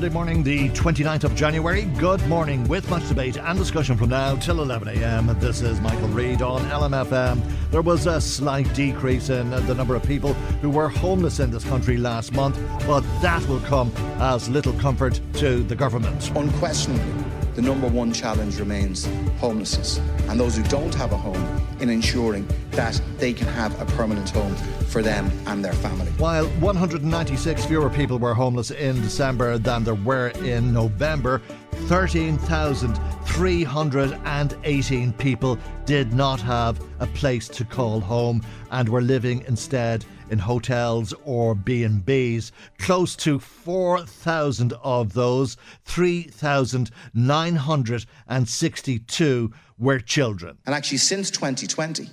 Monday morning, the 29th of January. Good morning, with much debate and discussion from now till 11 a.m. This is Michael Reade on LMFM. There was a slight decrease in the number of people who were homeless in this country last month, but that will come as little comfort to the government. Unquestionably, the number one challenge remains homelessness and those who don't have a home in ensuring that they can have a permanent home for them and their family. While 196 fewer people were homeless in December than there were in November, 13,318 people did not have a place to call home and were living instead in hotels or B&Bs. Close to 4,000 of those, 3,962 were children. And actually since 2020,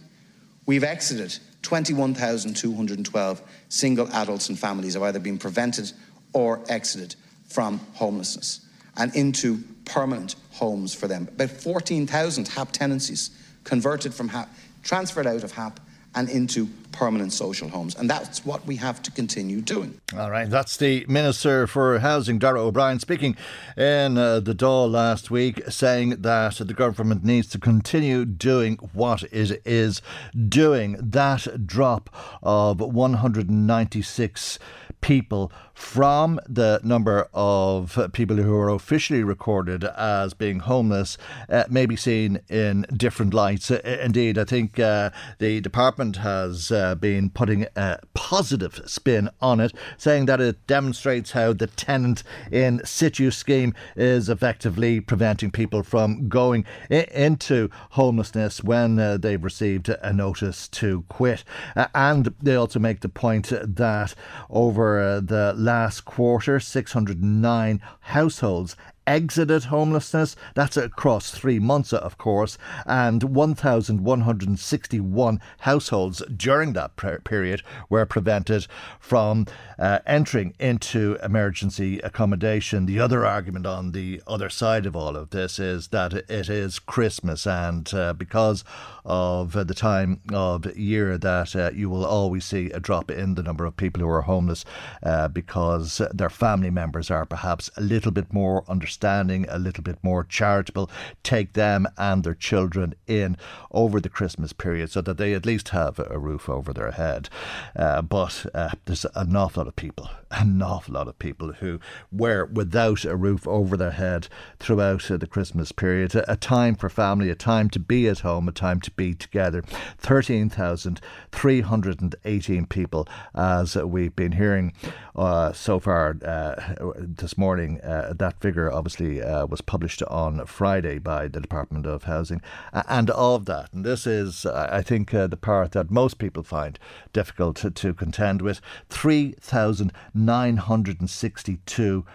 we've exited 21,212 single adults and families have either been prevented or exited from homelessness and into permanent homes for them. About 14,000 HAP tenancies converted from HAP, transferred out of HAP and into permanent social homes. And that's what we have to continue doing. All right, that's the Minister for Housing, Darragh O'Brien, speaking in uh, the Dáil last week, saying that the government needs to continue doing what it is doing. That drop of 196 people from the number of people who are officially recorded as being homeless uh, may be seen in different lights. Uh, indeed, I think uh, the department has uh, been putting a positive spin on it, saying that it demonstrates how the tenant in situ scheme is effectively preventing people from going I- into homelessness when uh, they've received a notice to quit. Uh, and they also make the point that over the last quarter, 609 households exited homelessness. That's across three months, of course, and 1,161 households during that period were prevented from uh, entering into emergency accommodation. The other argument on the other side of all of this is that it is Christmas, and uh, because of the time of year that uh, you will always see a drop in the number of people who are homeless uh, because their family members are perhaps a little bit more understanding, a little bit more charitable, take them and their children in over the Christmas period so that they at least have a roof over their head. Uh, but uh, there's an awful lot of people, an awful lot of people who were without a roof over their head throughout uh, the Christmas period. A, a time for family, a time to be at home, a time to be together. 13,318 people, as we've been hearing uh, so far uh, this morning. Uh, that figure obviously uh, was published on Friday by the Department of Housing. and of that, and this is, I think, uh, the part that most people find difficult to, to contend with 3,962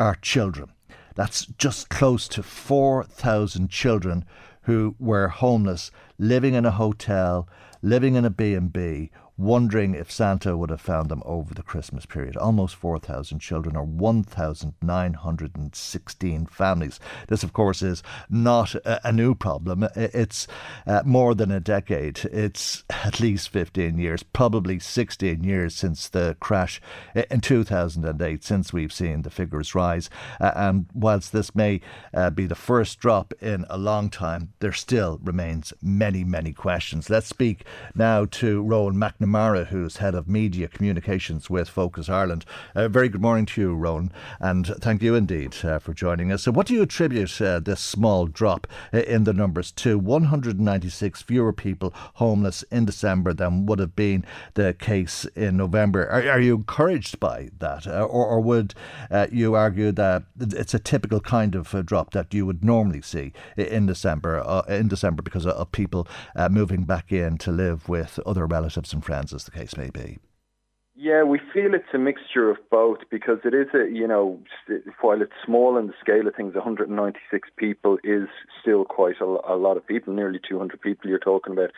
are children. That's just close to 4,000 children who were homeless, living in a hotel, living in a B&B, wondering if Santa would have found them over the Christmas period. Almost 4,000 children or 1,916 families. This, of course, is not a, a new problem. It's uh, more than a decade. It's at least 15 years, probably 16 years since the crash in 2008, since we've seen the figures rise. Uh, and whilst this may uh, be the first drop in a long time, there still remains many, many questions. Let's speak now to Roughan McNamara McNamara, who's head of media communications with Focus Ireland. Uh, very good morning to you, Roughan, and thank you indeed uh, for joining us. So, what do you attribute uh, this small drop uh, in the numbers to? 196 fewer people homeless in December than would have been the case in November. Are, are you encouraged by that, uh, or, or, would uh, you argue that it's a typical kind of drop that you would normally see in December? in December, because of people moving back in to live with other relatives and friends as the case may be? Yeah, we feel it's a mixture of both because it is a, you know, while it's small in the scale of things, 196 people is still quite a, a lot of people, nearly 200 people you're talking about.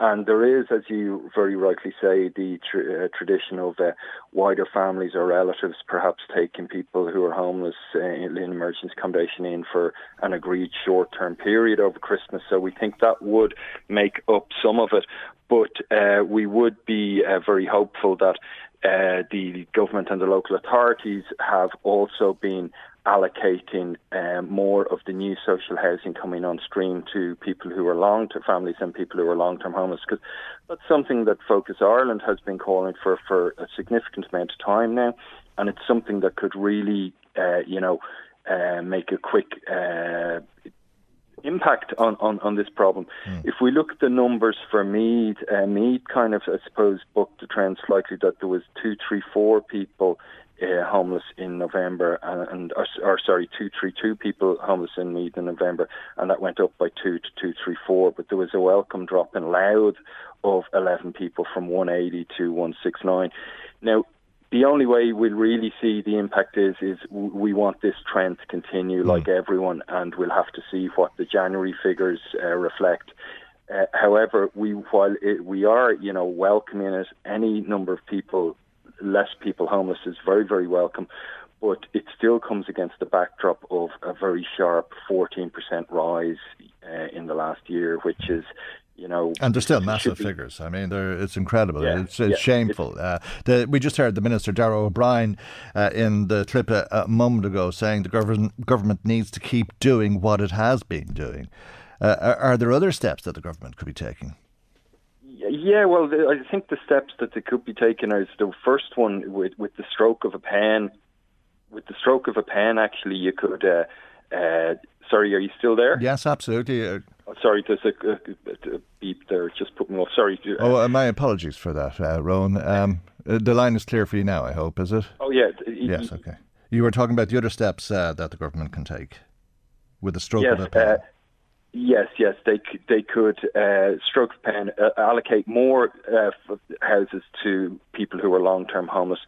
And there is, as you very rightly say, the tr- uh, tradition of uh, wider families or relatives perhaps taking people who are homeless uh, in emergency accommodation in for an agreed short-term period over Christmas. So we think that would make up some of it. But uh, we would be uh, very hopeful that uh, the government and the local authorities have also been allocating um, more of the new social housing coming on stream to people who are long term families and people who are long term homeless because that's something that Focus Ireland has been calling for for a significant amount of time now, and it's something that could really, uh, you know, uh, make a quick. Uh, impact on, on, on this problem. Mm. If we look at the numbers for Mead, uh, Meath kind of, I suppose, booked the trend slightly that there was two, three, four people uh, homeless in November, and, and or, or, sorry, two three two people homeless in Meath in November, and that went up by two to two three four. But there was a welcome drop in Louth of eleven people from one eighty to one six nine. Now. The only way we'll really see the impact is is we want this trend to continue, mm. like everyone, and we'll have to see what the January figures uh, reflect. Uh, however, we while it, we are, you know, welcoming it, any number of people less people homeless is very, very welcome. But it still comes against the backdrop of a very sharp 14% rise uh, in the last year, which is you know, and they're still massive be, figures. I mean, it's incredible. Yeah, it's, it's yeah, shameful. It's, uh, the, we just heard the minister Darragh O'Brien uh, in the trip a, a, moment ago saying the government government needs to keep doing what it has been doing. Uh, are, are, there other steps that the government could be taking? Yeah, well, I think the steps that they could be taken is the first one with with the stroke of a pen. With the stroke of a pen, actually, you could. Uh, uh, sorry, are you still there? Yes, absolutely. Uh, oh, sorry, there's a, a, a, beep there. Just put me off. Sorry. oh, uh, my apologies for that, uh, Roughan. Um, uh, the line is clear for you now. I hope, is it? Oh yeah. Yes. Okay. You were talking about the other steps that the government can take with the stroke yes, of a pen. Yes, yes, they they could uh, stroke pen uh, allocate more uh, houses to people who are long term homeless,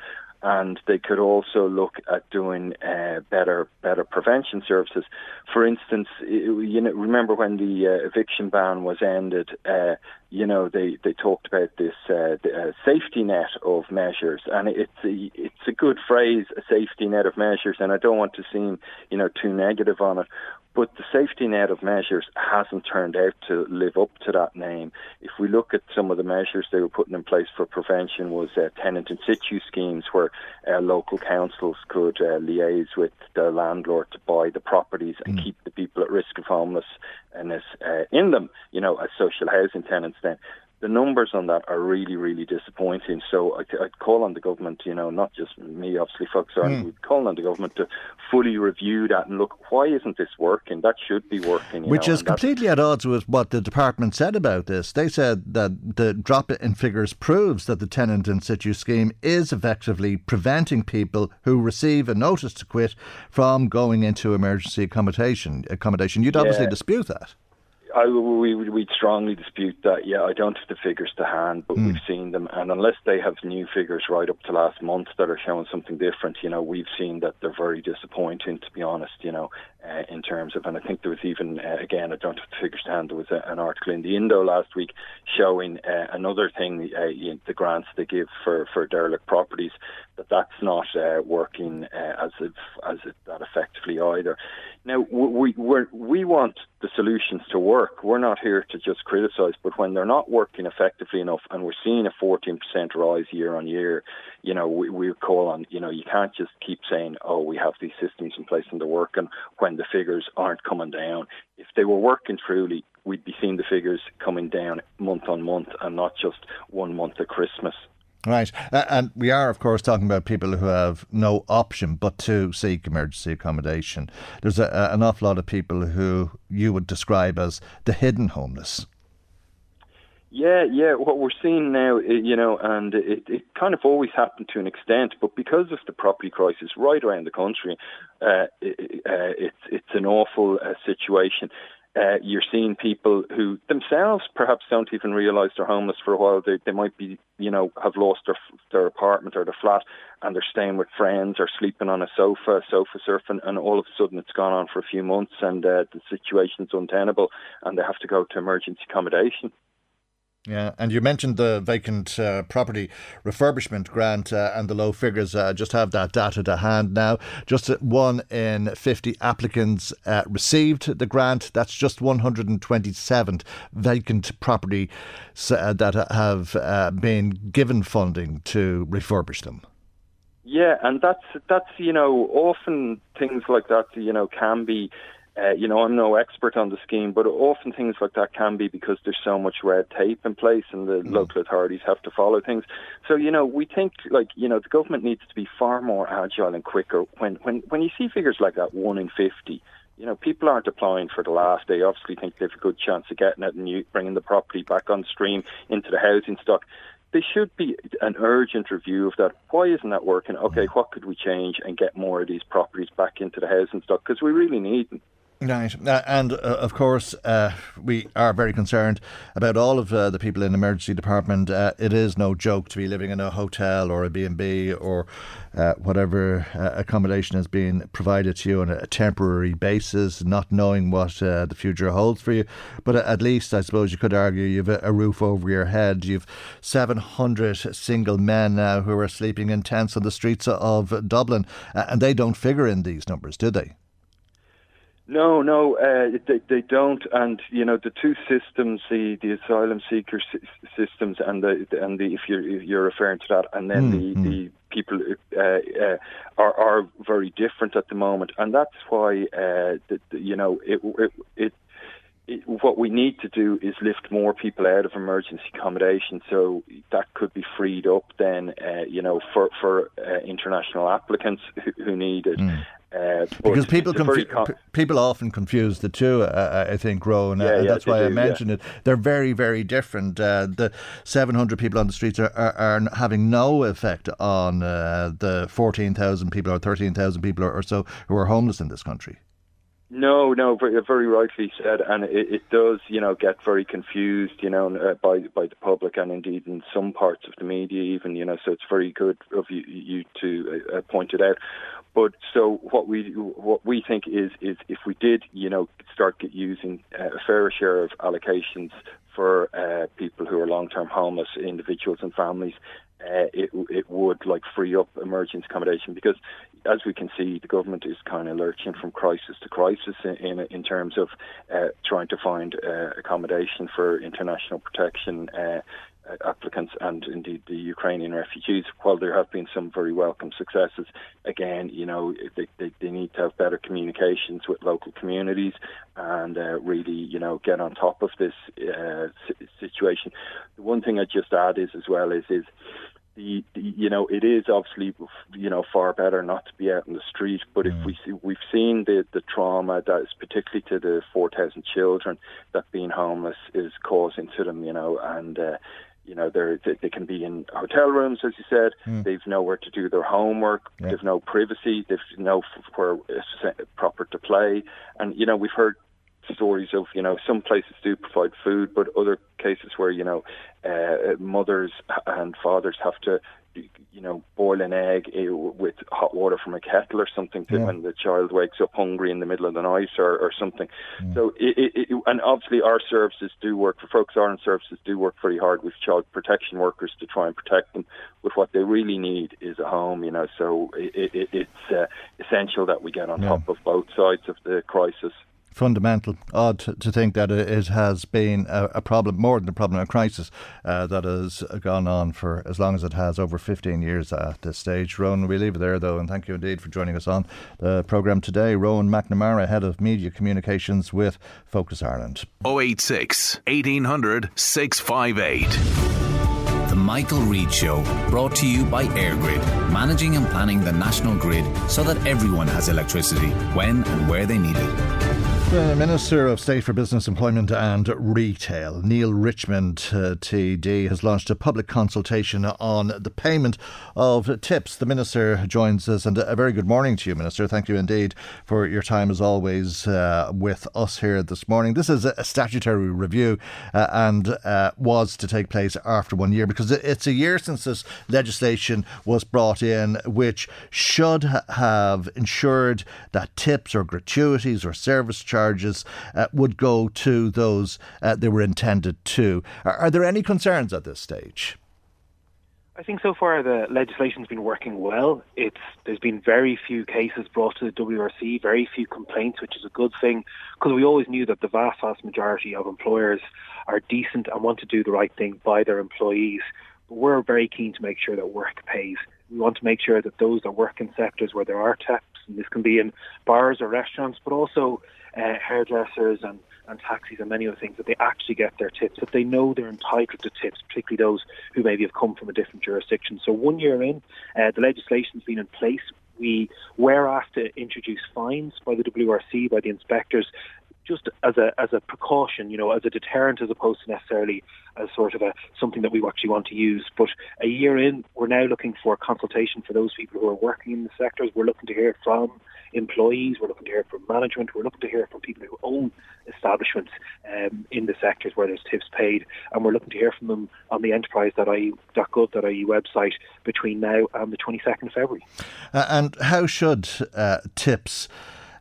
and they could also look at doing uh, better better prevention services. For instance, you know, remember when the uh, eviction ban was ended? Uh, you know, they, they talked about this uh, safety net of measures, and it's a, it's a good phrase, a safety net of measures, and I don't want to seem you know too negative on it. But the safety net of measures hasn't turned out to live up to that name. If we look at some of the measures they were putting in place for prevention was uh, tenant in situ schemes where uh, local councils could uh, liaise with the landlord to buy the properties and mm. keep the people at risk of homelessness uh, in them, you know, as social housing tenants then the numbers on that are really, really disappointing. So I, would call on the government, you know, not just me, obviously, folks are, mm. we'd call on the government to fully review that and look, why isn't this working? That should be working. Which know, is completely at odds with what the department said about this. They said that the drop in figures proves that the tenant in situ scheme is effectively preventing people who receive a notice to quit from going into emergency accommodation. Accommodation. You'd obviously yeah. dispute that. I, we would strongly dispute that. Yeah, I don't have the figures to hand, but mm. we've seen them, and unless they have new figures right up to last month that are showing something different, you know, we've seen that they're very disappointing. To be honest, you know, uh, in terms of, and I think there was even uh, again, I don't have the figures to hand. There was a, an article in the Indo last week showing uh, another thing, uh, the grants they give for for derelict properties, that that's not uh, working uh, as if, as that effectively either. Now we we we want the solutions to work. We're not here to just criticise, but when they're not working effectively enough, and we're seeing a 14% rise year on year, you know, we, we call on, you know, you can't just keep saying, oh, we have these systems in place and they're working when the figures aren't coming down. If they were working truly, we'd be seeing the figures coming down month on month and not just one month at Christmas. Right. Uh, and we are, of course, talking about people who have no option but to seek emergency accommodation. There's a, an awful lot of people who you would describe as the hidden homeless. Yeah, yeah. What we're seeing now, you know, and it, it kind of always happened to an extent, but because of the property crisis right around the country, uh, it, uh, it's it's an awful uh, situation. Uh, you're seeing people who themselves perhaps don't even realise they're homeless for a while. They they might be, you know, have lost their their apartment or their flat, and they're staying with friends or sleeping on a sofa, sofa surfing, and all of a sudden it's gone on for a few months, and uh, the situation's untenable, and they have to go to emergency accommodation. Yeah, and you mentioned the vacant uh, property refurbishment grant uh, and the low figures. Uh, just have that data to hand now. Just one in 50 applicants uh, received the grant. That's just 127 vacant property uh, that have uh, been given funding to refurbish them. Yeah, and that's that's you know often things like that you know can be uh, you know, I'm no expert on the scheme, but often things like that can be because there's so much red tape in place and the mm. local authorities have to follow things. So, you know, we think like, you know, the government needs to be far more agile and quicker. When, when, when you see figures like that, one in 50, you know, people aren't applying for the last. They obviously think they have a good chance of getting it and you, bringing the property back on stream into the housing stock there should be an urgent review of that. Why isn't that working? Okay, mm. what could we change and get more of these properties back into the housing stock? Because we really need them. Right, uh, and uh, of course, uh, we are very concerned about all of uh, the people in the emergency department. Uh, it is no joke to be living in a hotel or a B&B or uh, whatever accommodation is being provided to you on a temporary basis, not knowing what the future holds for you. But at least, I suppose, you could argue you've a, a roof over your head. You've 700 single men now who are sleeping in tents on the streets of Dublin, and they don't figure in these numbers, do they? No, no, uh, they, they don't. And you know, the two systems, the, the asylum seeker systems, and the and the if you're if you're referring to that, and then mm, the mm. the people uh, uh, are are very different at the moment, and that's why uh, the, the, you know it it. it what we need to do is lift more people out of emergency accommodation, so that could be freed up then, uh, you know, for for uh, international applicants who, who need it, mm. Uh, because people confu- com- people often confuse the two. Uh, uh I think, Roughan. Uh, yeah, yeah, that's why do, I mentioned yeah. it. They're very, very different. Uh, the 700 people on the streets are, are, are having no effect on uh, the 14,000 people or 13,000 people or, or so who are homeless in this country. No, no, very, very rightly said, and it, it, does, you know, get very confused, you know, by by the public and indeed in some parts of the media, even, you know. So it's very good of you, you to uh, point it out. But so what we what we think is is if we did, you know, start using uh, a fairer share of allocations for uh, people who are long-term homeless individuals and families, uh, it it would like free up emergency accommodation because, as we can see, the government is kind of lurching from crisis to crisis in in, in terms of uh, trying to find uh, accommodation for international protection uh, applicants and indeed the Ukrainian refugees. While there have been some very welcome successes, again, you know, they, they, they need to have better communications with local communities and uh, really, you know, get on top of this uh, situation. The one thing I just add is as well is is the, the, you know it is obviously you know far better not to be out in the street but mm. if we see we've seen the the trauma that is particularly to the 4000 children that being homeless is causing to them you know and uh, you know, they they can be in hotel rooms, as you said. Mm. They've nowhere to do their homework. Yeah. They've no privacy. They've no where it's proper to play. And you know, we've heard stories of you know some places do provide food, but other cases where you know uh, mothers and fathers have to you know, boil an egg eh, with hot water from a kettle or something to yeah. when the child wakes up hungry in the middle of the night or, or something. Yeah. So, it, it, it, and obviously our services do work, for Focus Ireland services do work very hard with child protection workers to try and protect them. But what they really need is a home, you know, so it's uh, essential that we get on yeah. top of both sides of the crisis fundamental. Odd to, to think that it has been a, a, problem, more than a problem, a crisis uh, that has gone on for as long as it has, over 15 years at this stage. Roughan, we leave it there though, and thank you indeed for joining us on the programme today. Roughan McNamara, Head of Media Communications with Focus Ireland. 086 1800 658. The Michael Reade Show, brought to you by EirGrid, managing and planning the national grid so that everyone has electricity when and where they need it. The Minister of State for Business, Employment and Retail, Neale Richmond uh, TD, has launched a public consultation on the payment of tips. The Minister joins us, and a very good morning to you, Minister. Thank you indeed for your time, as always, uh, with us here this morning. This is a statutory review uh, and uh, was to take place after one year because it's a year since this legislation was brought in, which should have ensured that tips or gratuities or service charges charges uh, would go to those uh, they were intended to. Are, are there any concerns at this stage? I think so far the legislation's been working well. It's there's been very few cases brought to the WRC, very few complaints, which is a good thing because we always knew that the vast, vast majority of employers are decent and want to do the right thing by their employees. But we're very keen to make sure that work pays. We want to make sure that those that work in sectors where there are tips, and this can be in bars or restaurants, but also uh, hairdressers and and taxis and many other things that they actually get their tips, that they know they're entitled to tips, particularly those who maybe have come from a different jurisdiction. So one year in, uh, the legislation's been in place. We were asked to introduce fines by the WRC, by the inspectors, just as a as a precaution, you know, as a deterrent, as opposed to necessarily as sort of a something that we actually want to use. But a year in, we're now looking for consultation for those people who are working in the sectors. We're looking to hear from employees. We're looking to hear from management. We're looking to hear from people who own establishments um, in the sectors where there's tips paid, and we're looking to hear from them on the enterprise.ie.gov.ie website between now and the 22nd of February. Uh, and how should uh, tips?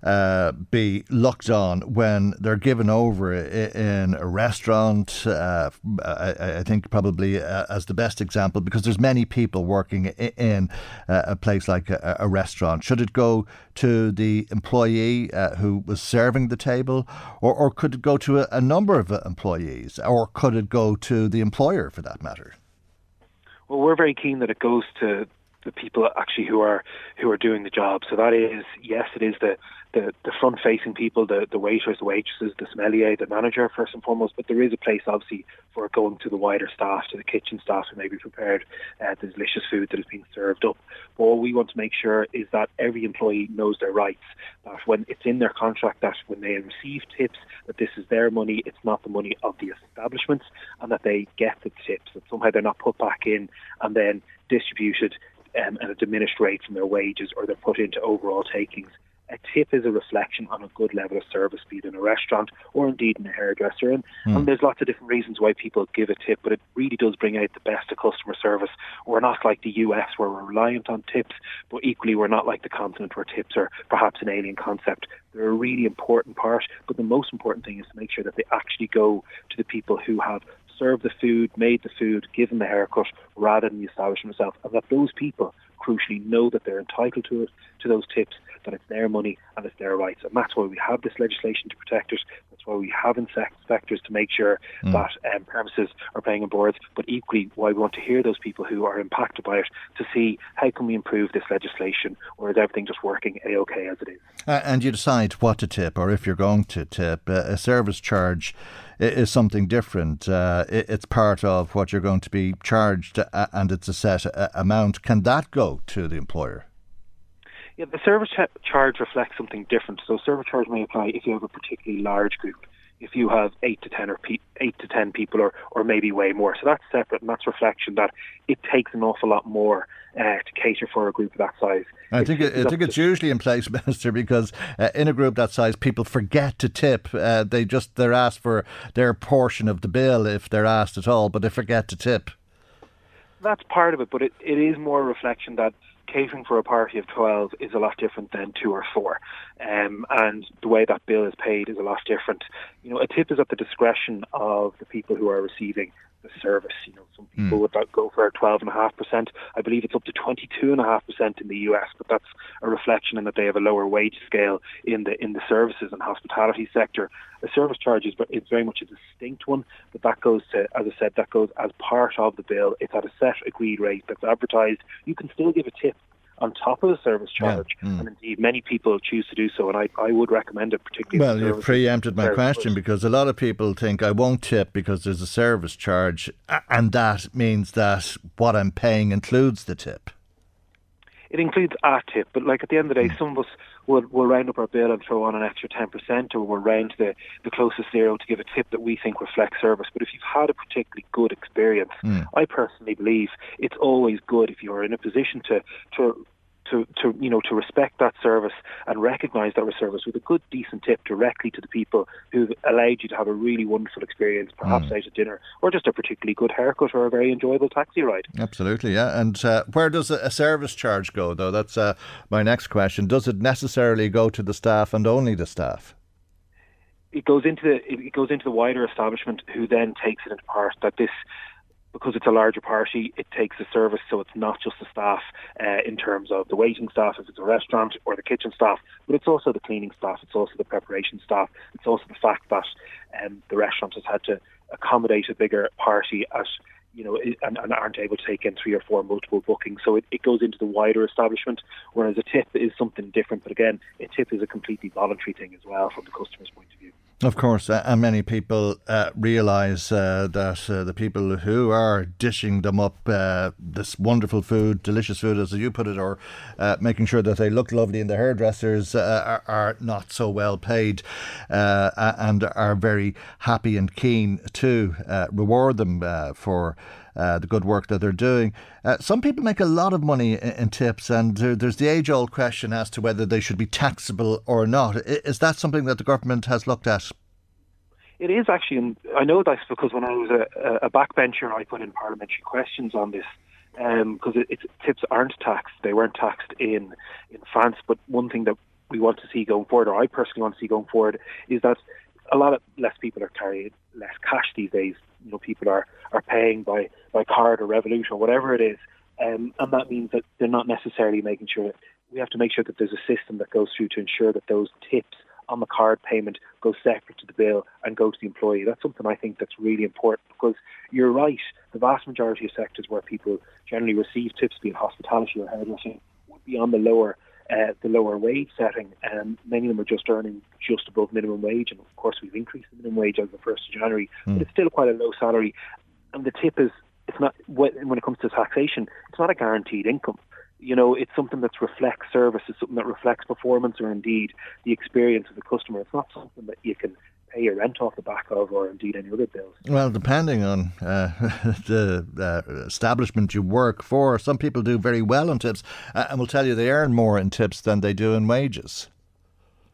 Uh, be looked on when they're given over in a restaurant. Uh, I, think probably uh, as the best example because there's many people working in uh, a place like a, restaurant. Should it go to the employee who was serving the table, or, or could it go to a number of employees, or could it go to the employer for that matter? Well, we're very keen that it goes to the people actually who are who are doing the job. So that is yes, it is the the, the front facing people, the, the waiters, the waitresses, the sommelier, the manager first and foremost, but there is a place obviously for going to the wider staff, to the kitchen staff who may be prepared uh, the delicious food that is being served up. But what we want to make sure is that every employee knows their rights, that when it's in their contract that when they receive tips, that this is their money, it's not the money of the establishments, and that they get the tips, that somehow they're not put back in and then distributed um, at a diminished rate from their wages or they're put into overall takings a tip is a reflection on a good level of service, be it in a restaurant or indeed in a hairdresser. And, mm. and there's lots of different reasons why people give a tip, but it really does bring out the best of customer service. We're not like the US where we're reliant on tips, but equally we're not like the continent where tips are perhaps an alien concept. They're a really important part, but the most important thing is to make sure that they actually go to the people who have served the food, made the food, given the haircut, rather than the establishment itself, and that those people crucially know that they're entitled to it, to those tips, that it's their money and it's their rights. And that's why we have this legislation to protect it. That's why we have inspectors to make sure mm. that um, premises are paying in boards, but equally why we want to hear those people who are impacted by it to see how can we improve this legislation or is everything just working A-OK as it is. Uh, and you decide what to tip or if you're going to tip. Uh, a service charge is something different. Uh, it's part of what you're going to be charged uh, and it's a set uh, amount. Can that go to the employer? Yeah, the service charge reflects something different. So service charge may apply if you have a particularly large group if you have eight to ten or pe- eight to ten people or, or maybe way more. So that's separate and that's reflection that it takes an awful lot more uh, to cater for a group of that size. I think it, I think it's usually in place, Minister, because uh, in a group that size, people forget to tip. Uh, they just they're asked for their portion of the bill if they're asked at all, but they forget to tip. That's part of it, but it, it is more a reflection that catering for a party of 12 is a lot different than two or four. Um, and the way that bill is paid is a lot different. You know, a tip is at the discretion of the people who are receiving the service. You know, some people mm. would go for twelve and a half percent. I believe it's up to twenty two and a half percent in the US, but that's a reflection in that they have a lower wage scale in the in the services and hospitality sector. The service charge is but it's very much a distinct one, but that goes to, as I said, that goes as part of the bill. It's at a set agreed rate that's advertised. You can still give a tip on top of the service charge. Yeah. Mm. And indeed, many people choose to do so, and I, I would recommend it particularly. Well, you've preempted my question because a lot of people think I won't tip because there's a service charge, and that means that what I'm paying includes the tip. It includes our tip, but like at the end of the day, mm. some of us will will round up our bill and throw on an extra ten percent, or we'll round the the closest zero to give a tip that we think reflects service. But if you've had a particularly good experience, mm. I personally believe it's always good if you're in a position to to to, to you know to respect that service and recognise that service with a good decent tip directly to the people who've allowed you to have a really wonderful experience, perhaps mm. out at dinner, or just a particularly good haircut or a very enjoyable taxi ride. Absolutely, yeah. And uh, where does a service charge go, though? That's uh, my next question. Does it necessarily go to the staff and only the staff? it goes into the it goes into the wider establishment, who then takes it into part that this because it's a larger party, it takes a service, so it's not just the staff uh, in terms of the waiting staff if it's a restaurant or the kitchen staff, but it's also the cleaning staff, it's also the preparation staff, it's also the fact that um, the restaurant has had to accommodate a bigger party at you know, and, and, aren't able to take in three or four multiple bookings. So it, it goes into the wider establishment, whereas a tip is something different. But again, a tip is a completely voluntary thing as well from the customer's point of view. Of course, and many people uh, realise uh, that uh, the people who are dishing them up uh, this wonderful food, delicious food, as you put it, or uh, making sure that they look lovely in the hairdressers, are, are, not so well paid and are very happy and keen to reward them for. Uh, the good work that they're doing. Uh, some people make a lot of money in, in tips, and there, there's the age old question as to whether they should be taxable or not. Is that something that the government has looked at? It is actually, and I know this because when I was a, a backbencher, I put in parliamentary questions on this because um, tips aren't taxed. They weren't taxed in in France. But one thing that we want to see going forward, or I personally want to see going forward, is that a lot of less people are carrying less cash these days. You know, people are, are paying by, by card or Revolut or whatever it is, um, and that means that they're not necessarily making sure. that We have to make sure that there's a system that goes through to ensure that those tips on the card payment go separate to the bill and go to the employee. That's something I think that's really important because you're right. The vast majority of sectors where people generally receive tips, be it hospitality or hairdressing, would be on the lower uh, the lower wage setting. and many of them are just earning just above minimum wage, and of course we've increased the minimum wage as of the first of January, mm. but hmm. it's still quite a low salary. And the tip is it's not when it comes to taxation, it's not a guaranteed income you know, it's something that reflects service, it's something that reflects performance or indeed the experience of the customer. It's not something that you can pay your rent off the back of or indeed any other bills. Well, depending on uh, the uh, establishment you work for, some people do very well on tips uh, and will tell you they earn more in tips than they do in wages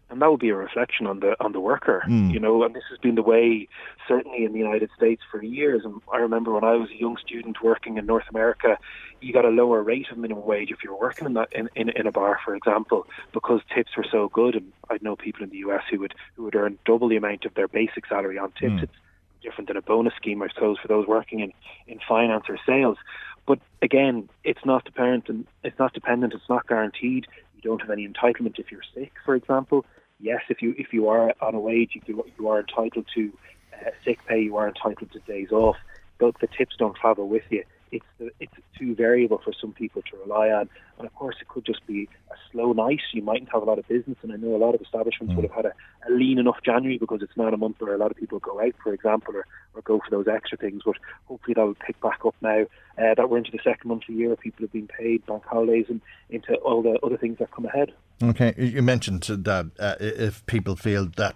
and that would be a reflection on the on the worker, mm. you know. And this has been the way, certainly in the United States, for years. And I remember when I was a young student working in North America, you got a lower rate of minimum wage if you were working in that in, in, in a bar, for example, because tips were so good. And I know people in the US who would who would earn double the amount of their basic salary on tips. Mm. It's different than a bonus scheme, I suppose, for those working in in finance or sales. But again, it's not dependent. It's not dependent. It's not guaranteed. Don't have any entitlement if you're sick, for example yes, if you if you are on a wage, you, you are entitled to uh, sick pay, you are entitled to days off, but the tips don't travel with you. It's the, it's too variable for some people to rely on, and of course it could just be a slow night. You mightn't have a lot of business, and I know a lot of establishments mm. would have had a, a lean enough January because it's not a month where a lot of people go out, for example, or, or go for those extra things. But hopefully that will pick back up now uh, that we're into the second month of the year. People have been paid bank holidays and into all the other things that come ahead. Okay, you mentioned that uh, if people feel that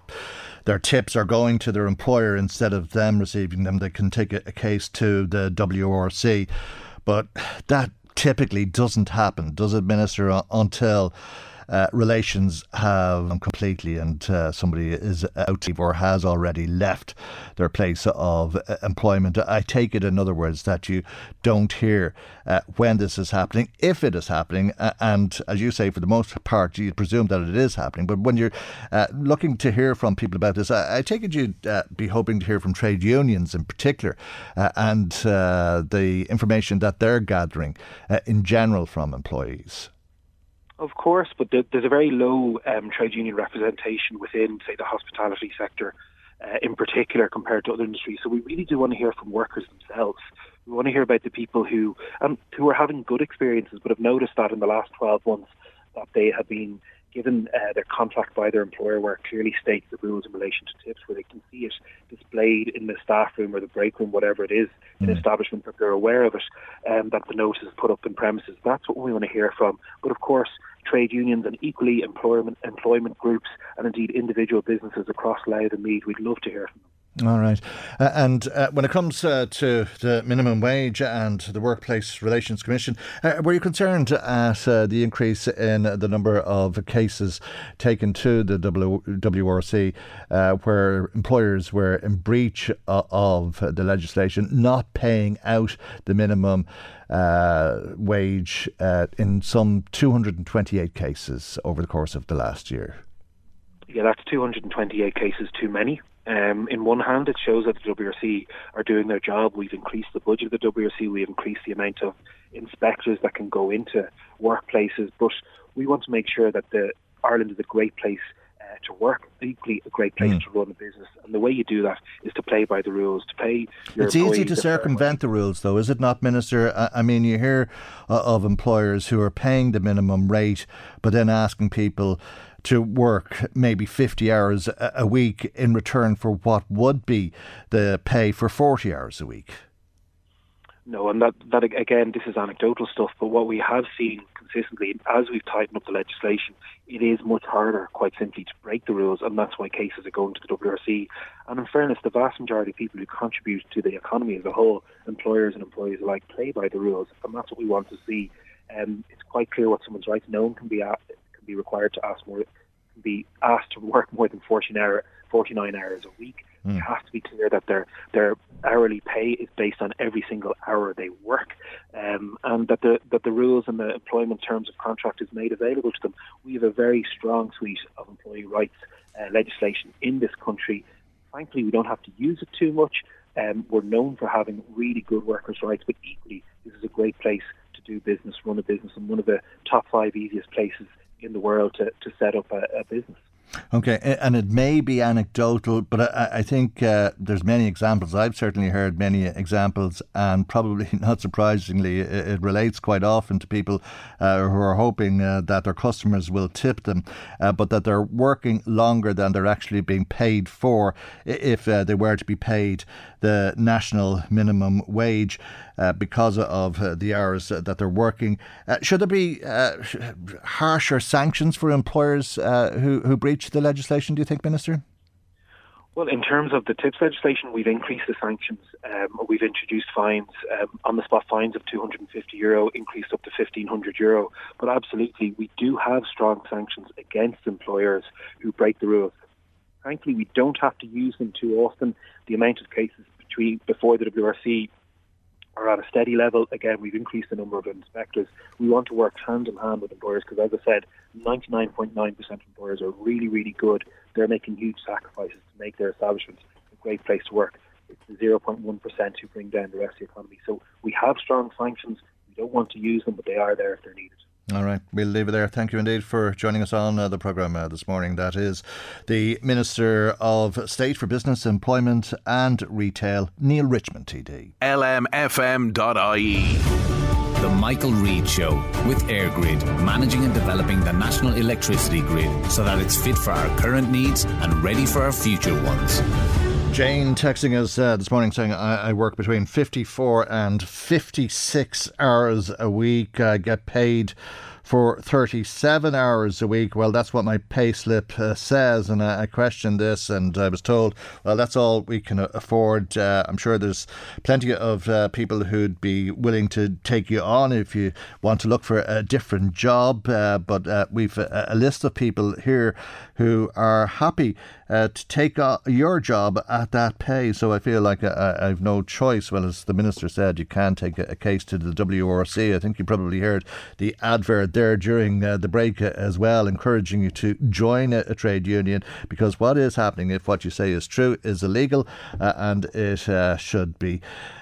their tips are going to their employer instead of them receiving them, they can take a, a case to the WRC. But that typically doesn't happen, does it, Minister, until uh, relations have completely and uh, somebody is out or has already left their place of uh, employment. I take it, in other words, that you don't hear uh, when this is happening, if it is happening, and as you say, for the most part, you presume that it is happening. But when you're looking to hear from people about this, I, I take it you'd be hoping to hear from trade unions in particular and the information that they're gathering in general from employees. Of course, but there's a very low um, trade union representation within, say, the hospitality sector uh, in particular compared to other industries. So we really do want to hear from workers themselves. We want to hear about the people who um, who are having good experiences, but have noticed that in the last 12 months that they have been given uh, their contract by their employer where it clearly states the rules in relation to tips, where they can see it displayed in the staff room or the break room, whatever it is, mm. in an establishment that they're aware of it, um, that the notice is put up in premises. That's what we want to hear from. But of course, trade unions and equally employment employment groups and indeed individual businesses across Louth and Meath, we'd love to hear from them. All right. Uh, and uh, when it comes uh, to the minimum wage and the Workplace Relations Commission, uh, were you concerned at uh, the increase in the number of cases taken to the WRC uh, where employers were in breach of the legislation, not paying out the minimum wage in some 228 cases over the course of the last year? Yeah, that's 228 cases too many. Um, in one hand, it shows that the WRC are doing their job. We've increased the budget of the WRC. We've increased the amount of inspectors that can go into workplaces. But we want to make sure that the Ireland is a great place uh, to work, equally a great place mm. to run a business. And the way you do that is to play by the rules, to pay It's easy to circumvent the rules, though, is it not, Minister? I mean, you hear uh, of employers who are paying the minimum rate, but then asking people to work maybe 50 hours a week in return for what would be the pay for 40 hours a week. No, and that, that again, this is anecdotal stuff, but what we have seen consistently as we've tightened up the legislation, it is much harder, quite simply, to break the rules, and that's why cases are going to the WRC. And in fairness, the vast majority of people who contribute to the economy as a whole, employers and employees alike, play by the rules, and that's what we want to see. Um, it's quite clear what someone's rights. No one can be be required to ask more, be asked to work more than 14 hour, 49 hours a week. Mm. It has to be clear that their their hourly pay is based on every single hour they work, um, and that the that the rules and the employment terms of contract is made available to them. We have a very strong suite of employee rights uh, legislation in this country. Frankly, we don't have to use it too much. Um, we're known for having really good workers' rights, but equally, this is a great place to do business, run a business, and one of the top five easiest places in the world to, to set up a, a business. Okay, and it may be anecdotal, but I, I think uh, there's many examples. I've certainly heard many examples, and probably not surprisingly, it, it relates quite often to people uh, who are hoping uh, that their customers will tip them, uh, but that they're working longer than they're actually being paid for if uh, they were to be paid the national minimum wage uh, because of uh, the hours that they're working. Uh, should there be uh, harsher sanctions for employers uh, who, who breach the legislation, do you think, Minister? Well, in terms of the TIPS legislation, we've increased the sanctions. Um, we've introduced fines, um, on the spot fines of 250 euro, increased up to 1500 euro. But absolutely, we do have strong sanctions against employers who break the rules. Frankly, we don't have to use them too often. The amount of cases between before the WRC are at a steady level. Again, we've increased the number of inspectors. We want to work hand in hand with employers because, as I said, 99.9% of employers are really, really good. They're making huge sacrifices to make their establishments a great place to work. It's the 0.1% who bring down the rest of the economy. So we have strong sanctions. We don't want to use them, but they are there if they're needed. All right, we'll leave it there. Thank you indeed for joining us on uh, the programme uh, this morning. That is the Minister of State for Business, Employment and Retail, Neale Richmond, TD. LMFM.ie. The Michael Reade Show with EirGrid, managing and developing the national electricity grid so that it's fit for our current needs and ready for our future ones. Jane texting us uh, this morning saying, I, I, work between 54 and 56 hours a week. I get paid for 37 hours a week. Well, that's what my pay slip uh, says. And I, I, questioned this and I was told, well, that's all we can afford. Uh, I'm sure there's plenty of uh, people who'd be willing to take you on if you want to look for a different job. Uh, but uh, we've a, a, list of people here who are happy uh, to take your job at that pay. So I feel like I, I, have no choice. Well, as the minister said, you can take a, a case to the WRC. I think you probably heard the advert there during uh, the break uh, as well, encouraging you to join a, a, trade union because what is happening, if what you say is true, is illegal uh, and it uh, should be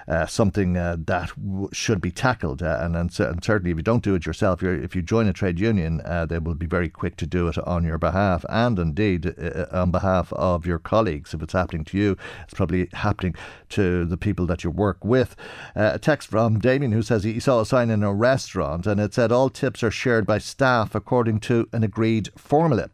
uh, something uh, that w- should be tackled. Uh, and, and, certainly, if you don't do it yourself, if you join a trade union, uh, they will be very quick to do it on your behalf and indeed uh, on behalf of your colleagues. If it's happening to you, it's probably happening to the people that you work with. a text from Damien who says he saw a sign in a restaurant and it said all tips are shared by staff according to an agreed formula.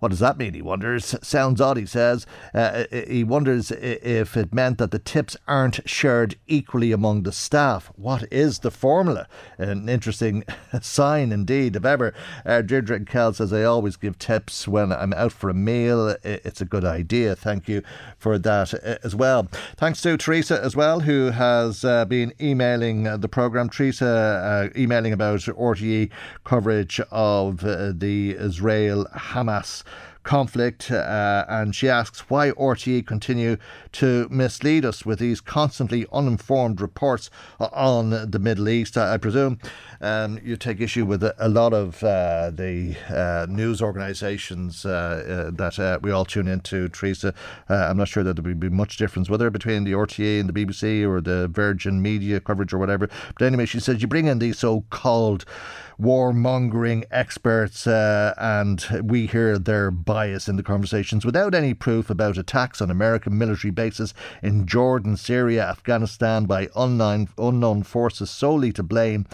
What does that mean? He wonders. Sounds odd, he says. Uh, he wonders if it meant that the tips aren't shared equally among the staff. What is the formula? An interesting sign indeed, if ever. Uh, Deirdre Kell says, I always give tips when I'm out for a meal. It's a good idea. Thank you for that uh, as well. Thanks to Teresa as well, who has uh, been emailing uh, the programme. Teresa uh, emailing about RTE coverage of uh, the Israel Hamas conflict. Uh, and she asks why RTE continue to mislead us with these constantly uninformed reports on the Middle East. I, I presume um, you take issue with a, a lot of uh, the uh, news organisations uh, uh, that uh, we all tune into, Teresa. I'm not sure that there would be much difference, whether between the RTE and the BBC or the Virgin Media coverage or whatever. But anyway, she says you bring in these so called warmongering experts, uh, and we hear their bias in the conversations without any proof about attacks on American military bases in Jordan, Syria, Afghanistan by unknown, unknown forces solely to blame.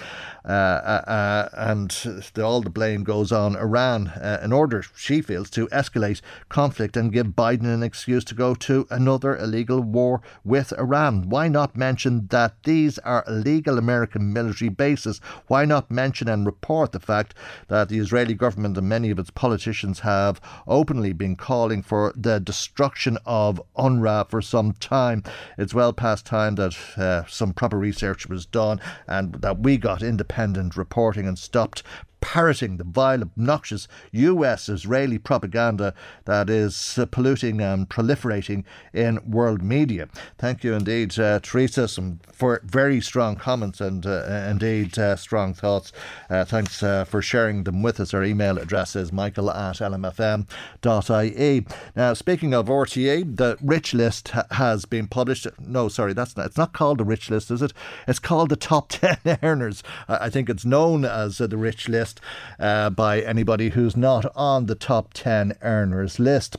Uh, uh, uh and all the blame goes on Iran uh, in order, she feels, to escalate conflict and give Biden an excuse to go to another illegal war with Iran. Why not mention that these are illegal American military bases? Why not mention and report the fact that the Israeli government and many of its politicians have openly been calling for the destruction of UNRWA for some time. It's well past time that uh, some proper research was done and that we got independent reporting and stopped parroting the vile, obnoxious US Israeli propaganda that is uh, polluting and proliferating in world media. Thank you indeed, uh, Teresa, for very strong comments and uh, indeed uh, strong thoughts. Uh, thanks uh, for sharing them with us. Our email address is michael at lmfm.ie. Now, speaking of RTE, the rich list ha- has been published. No, sorry, that's not. It's not called the rich list, is it? It's called the top 10 earners. I think it's known as the rich list uh, by anybody who's not on the top 10 earners list.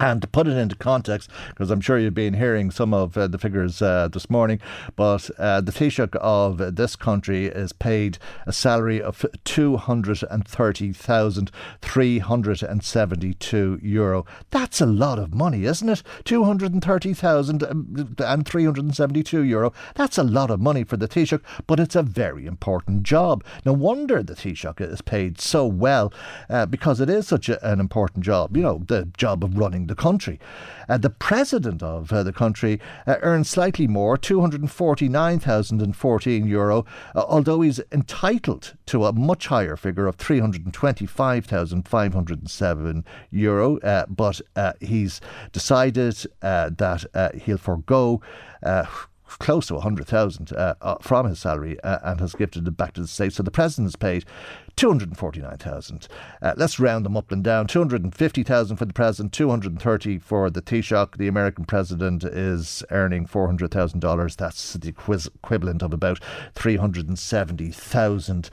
And to put it into context, because I'm sure you've been hearing some of uh, the figures uh, this morning, but uh, the Taoiseach of this country is paid a salary of 230,372 euro. That's a lot of money, isn't it? 230,372 um, euro. That's a lot of money for the Taoiseach, but it's a very important job. No wonder the Taoiseach is paid so well uh, because it is such a, an important job. You know, the job of running the the country. Uh, the president of uh, the country uh, earns slightly more, 249,014 euro, uh, although he's entitled to a much higher figure of 325,507 euro. Uh, but uh, he's decided that he'll forego close to 100,000 uh, uh, from his salary uh, and has gifted it back to the state. So the president's paid 249,000. Uh, let's round them up and down. 250,000 for the president, 230 for the Taoiseach. The American president is earning $400,000. That's the equivalent of about 370,000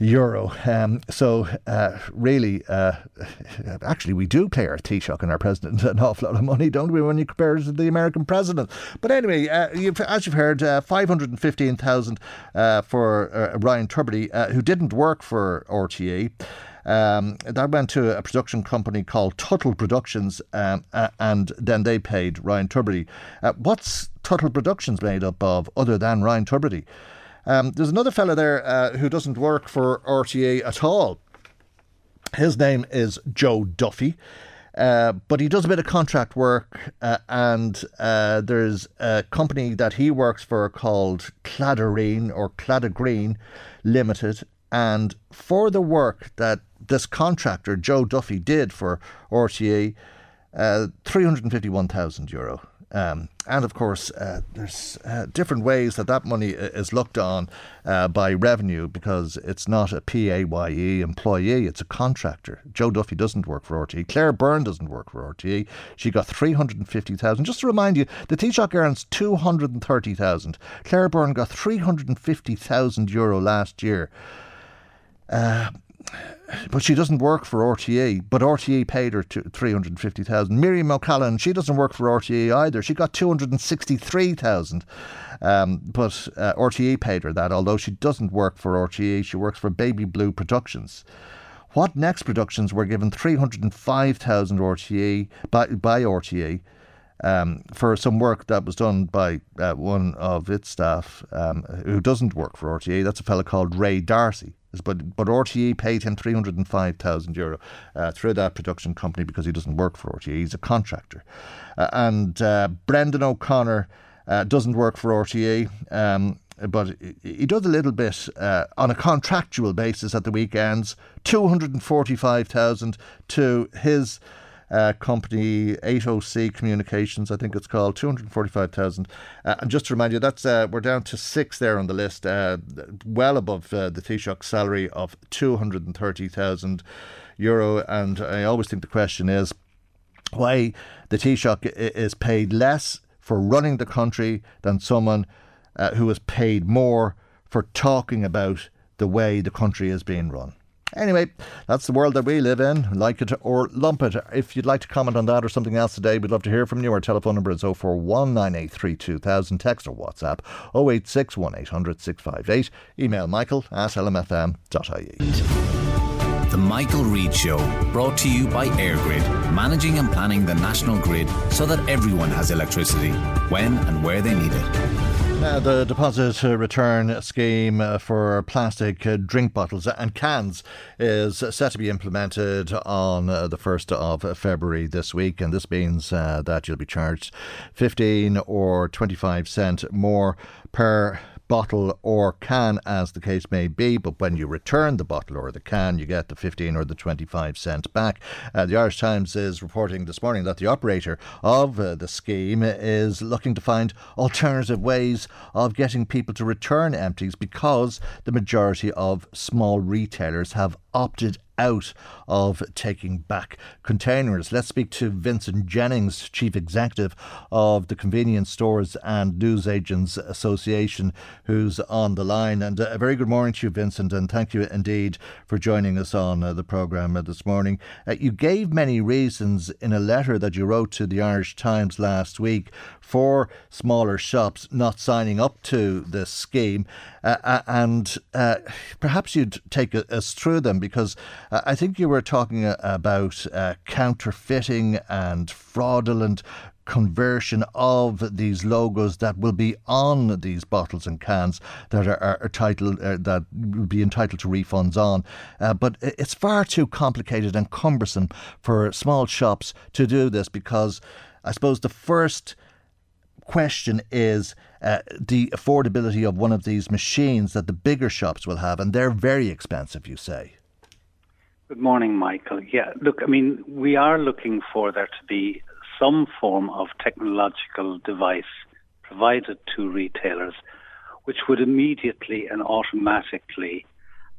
euro. Um, so uh, really, uh, actually, we do pay our Taoiseach and our president an awful lot of money, don't we, when you compare it to the American president? But anyway, uh, you've, as you've heard, uh, 515,000 uh, for uh, Ryan Tubridy, who didn't work for RTE. Um, that went to a production company called Tuttle Productions, um, and then they paid Ryan Tubridy. what's Tuttle Productions made up of other than Ryan Tubridy? Um, there's another fella there uh, who doesn't work for RTE at all. His name is Joe Duffy. Uh, but he does a bit of contract work, uh, and uh, there's a company that he works for called Claddereen or Claddagreen Limited. And for the work that this contractor, Joe Duffy, did for RTE, uh, 351,000 euro. Um, and of course, uh, there's uh, different ways that that money is looked on uh, by revenue because it's not a PAYE employee, it's a contractor. Joe Duffy doesn't work for RTE. Claire Byrne doesn't work for RTE. She got 350,000. Just to remind you, the Taoiseach earns 230,000. Claire Byrne got 350,000 euro last year. But she doesn't work for RTE. But RTE paid her three hundred and fifty thousand. Miriam O'Callaghan, she doesn't work for RTE either. She got two hundred and sixty-three thousand. Um, but uh, RTE paid her that. Although she doesn't work for RTE, she works for Baby Blue Productions. What Next Productions were given three hundred and five thousand RTE by by RTE. Um, for some work that was done by uh, one of its staff um, who doesn't work for RTE. That's a fellow called Ray D'Arcy. But but RTE paid him three hundred and five thousand euro uh, through that production company because he doesn't work for RTE. He's a contractor. Uh, and uh, Brendan O'Connor uh, doesn't work for RTE. Um, but he does a little bit uh, on a contractual basis at the weekends. Two hundred and forty-five thousand to his uh, company 8OC Communications, I think it's called, 245,000. Uh, and just to remind you, that's uh, we're down to six there on the list, uh, well above uh, the Taoiseach salary of 230,000 euro. And I always think the question is why the Taoiseach is paid less for running the country than someone uh, who is paid more for talking about the way the country is being run. Anyway, that's the world that we live in. Like it or lump it. If you'd like to comment on that or something else today, we'd love to hear from you. Our telephone number is 04198320000. Text or WhatsApp 0861800 Email michael at lmfm.ie. The Michael Reade Show, brought to you by EirGrid, managing and planning the national grid so that everyone has electricity when and where they need it. Uh, the deposit return scheme uh, for plastic uh, drink bottles and cans is set to be implemented on uh, the 1st of February this week, and this means uh, that you'll be charged 15 or 25 cent more per bottle or can, as the case may be. But when you return the bottle or the can, you get the 15 or the 25 cent back. Uh, the Irish Times is reporting this morning that the operator of uh, the scheme is looking to find alternative ways of getting people to return empties because the majority of small retailers have opted out of taking back containers. Let's speak to Vincent Jennings, Chief Executive of the Convenience Stores and Newsagents Association, who's on the line. And a very good morning to you, Vincent, and thank you indeed for joining us on uh, the programme uh, this morning. Uh, you gave many reasons in a letter that you wrote to the Irish Times last week for smaller shops not signing up to this scheme. Uh, uh and uh, perhaps you'd take us through them because uh, I think you were talking uh, about uh, counterfeiting and fraudulent conversion of these logos that will be on these bottles and cans that are, are titled uh, that will be entitled to refunds on. Uh, but it's far too complicated and cumbersome for small shops to do this because I suppose the first question is uh, the affordability of one of these machines that the bigger shops will have, and they're very expensive, you say. Good morning, Michael. Yeah, look, I mean, we are looking for there to be some form of technological device provided to retailers which would immediately and automatically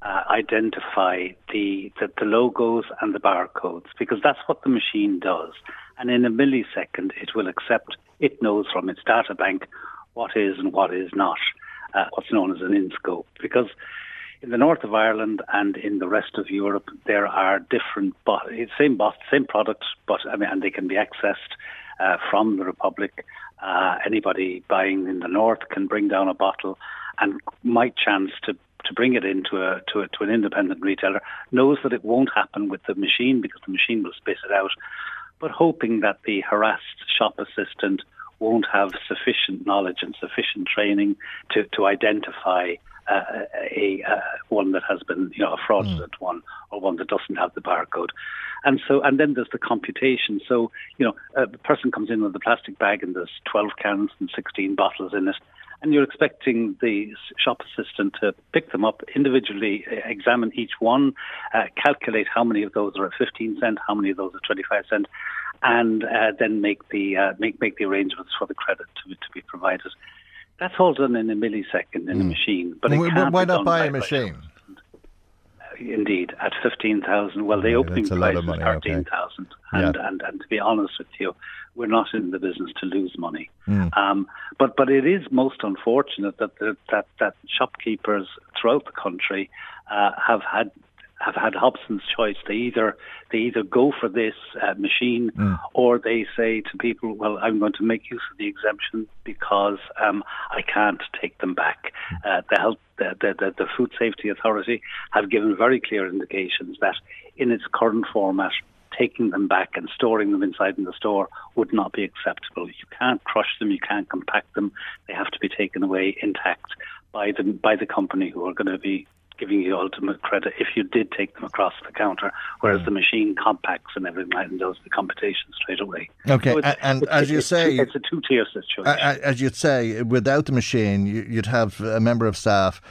uh, identify the, the, the logos and the barcodes because that's what the machine does. And in a millisecond, it will accept, it knows from its data bank what is and what is not, uh, what's known as an in scope. Because in the north of Ireland and in the rest of Europe, there are different bot- same bot- same products, but I mean, and they can be accessed uh, from the Republic. Uh, anybody buying in the north can bring down a bottle, and might chance to to bring it into a to a, to an independent retailer knows that it won't happen with the machine because the machine will spit it out, but hoping that the harassed shop assistant won't have sufficient knowledge and sufficient training to to identify uh, a uh, one that has been you know a fraudulent mm. one or one that doesn't have the barcode. And so, and then there's the computation. So, you know, a person comes in with a plastic bag and there's 12 cans and 16 bottles in it. And you're expecting the shop assistant to pick them up individually, examine each one, uh, calculate how many of those are at 15 cent, how many of those are 25 cent, and uh, then make the uh, make make the arrangements for the credit to, to be provided. That's all done in a millisecond in mm. a machine. But why not buy a machine? Indeed, at fifteen thousand. Well, the yeah, opening price is thirteen thousand, okay. and, yeah. and and to be honest with you, we're not in the business to lose money. Mm. Um, but but it is most unfortunate that the, that that shopkeepers throughout the country uh, have had have had Hobson's choice. They either they either go for this uh, machine mm. or they say to people, "Well, I'm going to make use of the exemption because um, I can't take them back." Mm. Uh, the health, the, the, the Food Safety Authority have given very clear indications that in its current format, taking them back and storing them inside in the store would not be acceptable. You can't crush them, you can't compact them. They have to be taken away intact by the by the company who are going to be giving you ultimate credit if you did take them across the counter, whereas mm. the machine compacts and everything and does the computation straight away. Okay, so and, and as you say, it's a two-tier situation. As you'd say, without the machine, you'd have a member of staff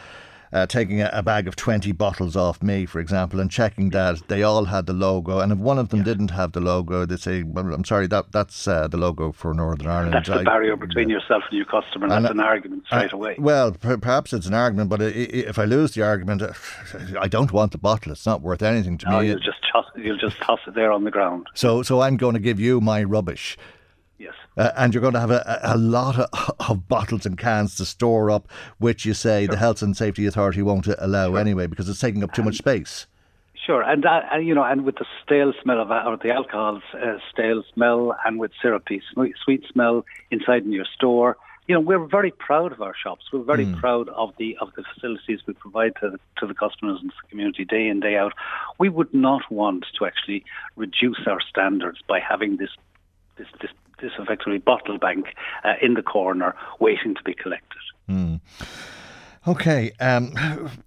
uh, taking a, a, bag of 20 bottles off me, for example, and checking that they all had the logo. And if one of them yeah. didn't have the logo, they say, well, I'm sorry, that that's uh, the logo for Northern Ireland. That's the I, barrier between yeah. yourself and your customer, and, and that's an argument straight away. Well, perhaps it's an argument, but if I lose the argument, I don't want the bottle. It's not worth anything to no, me. You'll just, toss, you'll just toss it there on the ground. So, so I'm going to give you my rubbish. Yes. Uh, and you're going to have a, a lot of, of, bottles and cans to store up, which you say sure. the Health and Safety Authority won't allow sure. anyway because it's taking up too much space. Sure, and uh, you know, and with the stale smell of or the alcohol's uh, stale smell, and with syrupy sweet, sweet smell inside in your store, you know, we're very proud of our shops. We're very mm. proud of the of the facilities we provide to the, to the customers and the community day in day out. We would not want to actually reduce our standards by having this this, this this effectively bottle bank uh, in the corner waiting to be collected. Mm. Okay, um,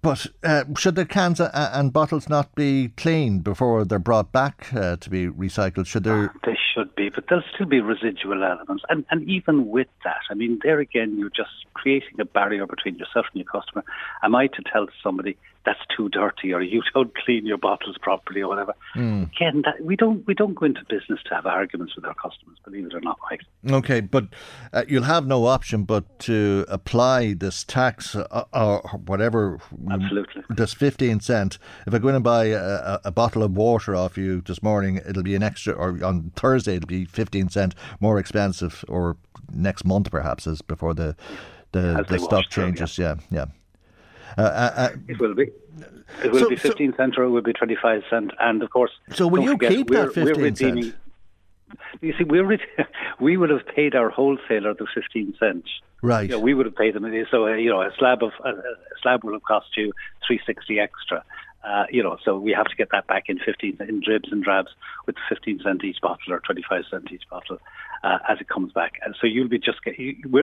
but uh, should the cans and bottles not be cleaned before they're brought back uh, to be recycled? Should there? They should be, but there'll still be residual elements. And, and even with that, I mean, there again, you're just creating a barrier between yourself and your customer. Am I to tell somebody that's too dirty or you don't clean your bottles properly or whatever. Mm. Again, that, we don't we don't go into business to have arguments with our customers, believe it or not, Mike. Okay, but uh, you'll have no option but to apply this tax uh, or whatever. Absolutely. This 15 cent. If I go in and buy a, a, bottle of water off you this morning, it'll be an extra, or on Thursday, it'll be 15 cent more expensive, or next month perhaps, as before the the, the stock changes. Through, yeah. yeah, yeah. Uh, uh, uh, it will be. It will so, be 15 so, cent or it will be 25 cent. And of course, so will you forget, keep that 15 cent? You see, we we would have paid our wholesaler the 15 cents. Right. You know, we would have paid them. So uh, you know, a slab of a, a slab will have cost you 360 extra. Uh, you know, so we have to get that back in 15 in dribs and drabs with 15 cent each bottle or 25 cent each bottle uh, as it comes back. And so you'll be just get, you,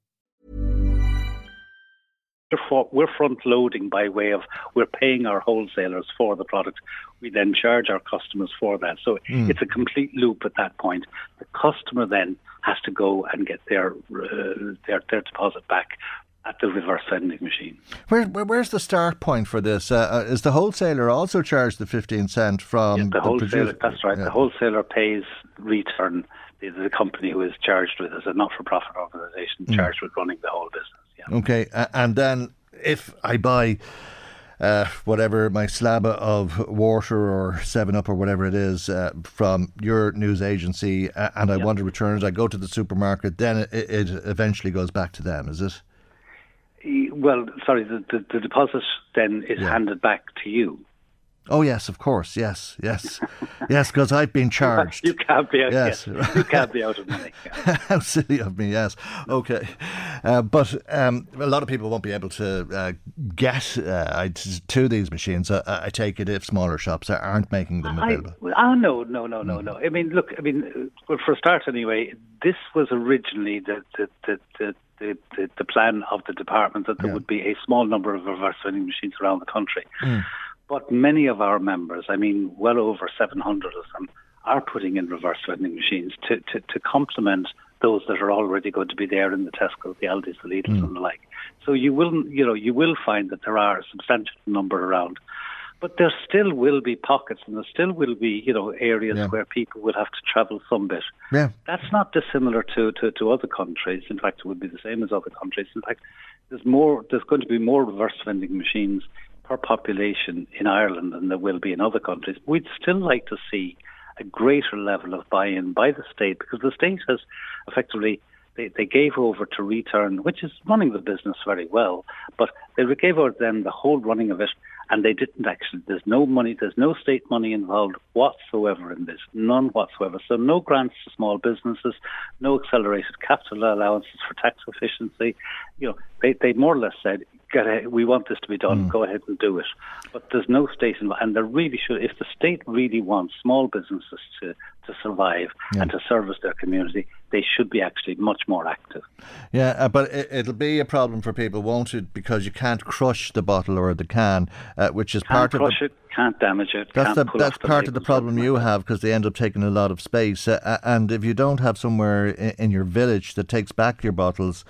we're front loading by way of we're paying our wholesalers for the product. We then charge our customers for that. So mm. it's a complete loop at that point. The customer then has to go and get their uh, their, their deposit back at the reverse vending machine. Where, where, where's the start point for this? Uh, uh is the wholesaler also charged the 15 cent from yeah, the, the wholesaler? Producer? That's right. Yeah. The wholesaler pays Re-turn the, the company who is charged with as a not-for-profit organisation mm. charged with running the whole business. Yeah. Okay, and then if I buy. Uh, whatever my slab of water or Seven Up or whatever it is uh, from your news agency, uh, and I want to return it, I go to the supermarket. Then it, it, eventually goes back to them. Is it? Well, sorry, the, the, the deposit then is yeah. handed back to you. Oh yes, of course, yes, yes, yes, because I've been charged. You can't be out. Yes, yes. you can't be out of money. How silly of me. Yes, okay, uh, but um, a lot of people won't be able to uh, get uh, to these machines. I take it if smaller shops aren't making them available. I, oh no, no, no, no, no. I mean, look, I mean, well, for a start, anyway, this was originally the the the, the the, the, the, plan of the department that there yeah. would be a small number of reverse vending machines around the country. Mm. But many of our members, I mean, well over 700 of them, are putting in reverse vending machines to, to, to complement those that are already going to be there in the Tesco, the Aldi's, the Lidl's, Hmm. and the like. So you will, you know, you will find that there are a substantial number around. But there still will be pockets, and there still will be, you know, areas Yeah. where people will have to travel some bit. Yeah. That's not dissimilar to, to, to other countries. In fact, it would be the same as other countries. In fact, there's more. There's going to be more reverse vending machines per population in Ireland than there will be in other countries. We'd still like to see a greater level of buy-in by the state because the state has effectively they, they gave over to Re-turn, which is running the business very well, but they gave over then the whole running of it, and they didn't actually. There's no money, there's no state money involved whatsoever in this, none whatsoever. So no grants to small businesses, no accelerated capital allowances for tax efficiency. You know, they they more or less said. Get ahead, we want this to be done. Go ahead and do it. But there's no state involved, and there really should. If the state really wants small businesses to to survive Yeah. and to service their community, they should be actually much more active. Yeah, uh, but it, it'll be a problem for people, won't it? Because you can't crush the bottle or the can, uh, which is Can't part crush of it, can't damage it. That's can't the, that's the part of the problem you have because they end up taking a lot of space. Uh, uh, and if you don't have somewhere in, in your village that takes back your bottles,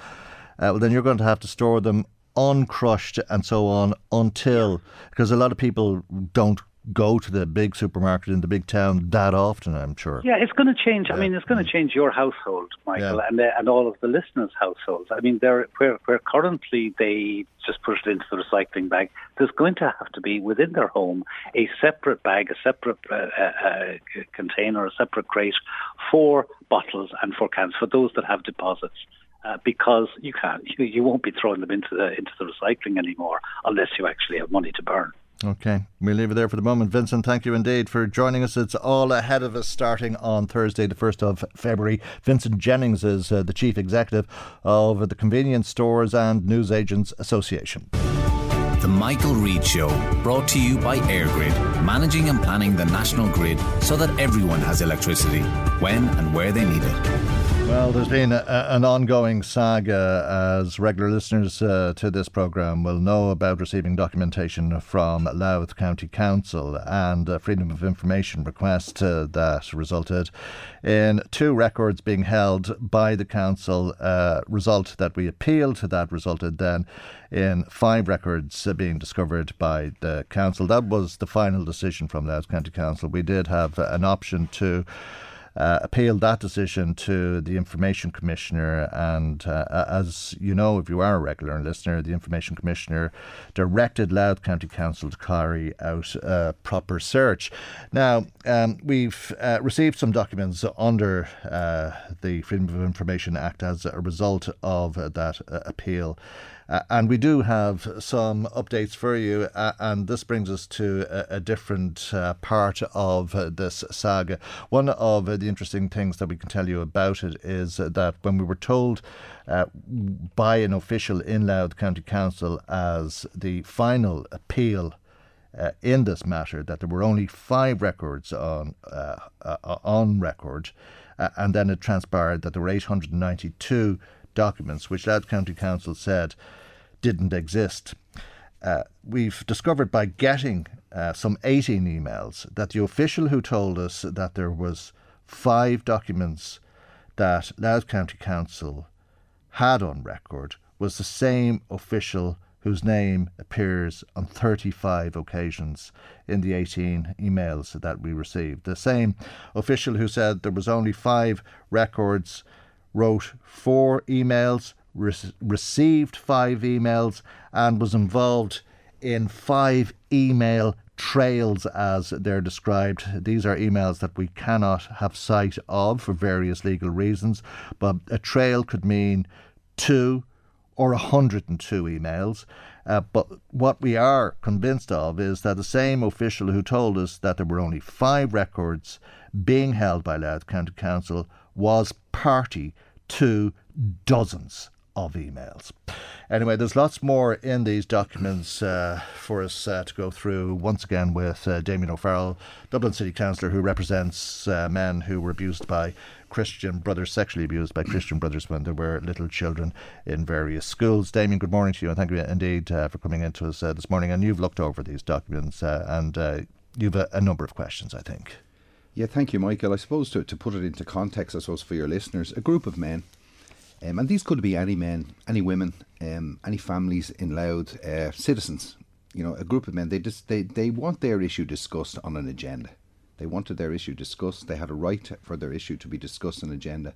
uh, well, then you're going to have to store them uncrushed and so on until because a lot of people don't go to the big supermarket in the big town that often. I'm sure. Yeah, it's going to change. I mean, it's going to change your household, Michael, Yeah. and uh, and all of the listeners' households. I mean, they're, where where currently they just put it into the recycling bag. There's going to have to be within their home a separate bag, a separate uh, uh, uh, container, a separate crate for bottles and for cans for those that have deposits. Uh, because you can't, you, you won't be throwing them into the into the recycling anymore unless you actually have money to burn. Okay, we'll leave it there for the moment. Vincent, thank you indeed for joining us. It's all ahead of us starting on Thursday, the 1st of February. Vincent Jennings is uh, the Chief Executive of the Convenience Stores and Newsagents Association. The Michael Reade Show, brought to you by EirGrid, managing and planning the national grid so that everyone has electricity when and where they need it. Well, there's been a, an ongoing saga, as regular listeners uh, to this programme will know about receiving documentation from Louth County Council and a Freedom of Information request uh, that resulted in two records being held by the council. Uh, result that we appealed to that resulted then in five records uh, being discovered by the council. That was the final decision from Louth County Council. We did have an option to uh, appealed that decision to the Information Commissioner. And uh, as you know, if you are a regular listener, the Information Commissioner directed Louth County Council to carry out a proper search. Now, um, we've uh, received some documents under uh, the Freedom of Information Act as a result of that uh, appeal. Uh, and we do have some updates for you, uh, and this brings us to a, a different uh, part of this saga. One of the interesting things that we can tell you about it is that when we were told uh, by an official in Louth County Council as the final appeal uh, in this matter that there were only five records on uh, uh, on record, uh, and then it transpired that there were 892 documents, which Louth County Council said didn't exist. Uh, we've discovered by getting uh, some 18 emails that the official who told us that there was five documents that Louth County Council had on record was the same official whose name appears on 35 occasions in the 18 emails that we received. The same official who said there was only five records wrote four emails, re- received five emails, and was involved in five email trails as they're described. These are emails that we cannot have sight of for various legal reasons, but a trail could mean two or 102 emails. Uh, but what we are convinced of is that the same official who told us that there were only five records being held by Louth County Council was party to dozens of emails. Anyway, there's lots more in these documents uh, for us uh, to go through once again with uh, Damian O'Farrell, Dublin City Councillor, who represents uh, men who were abused by Christian brothers, sexually abused by Christian brothers when they were little children in various schools. Damian, good morning to you, and thank you indeed uh, for coming in to us uh, this morning. And you've looked over these documents, and you've a, a number of questions, I think. Yeah, thank you, Michael. I suppose to, to put it into context, I suppose for your listeners, a group of men, um, and these could be any men, any women, um, any families in Louth, uh, citizens. You know, a group of men. They just they, they want their issue discussed on an agenda. They wanted their issue discussed. They had a right for their issue to be discussed on an agenda.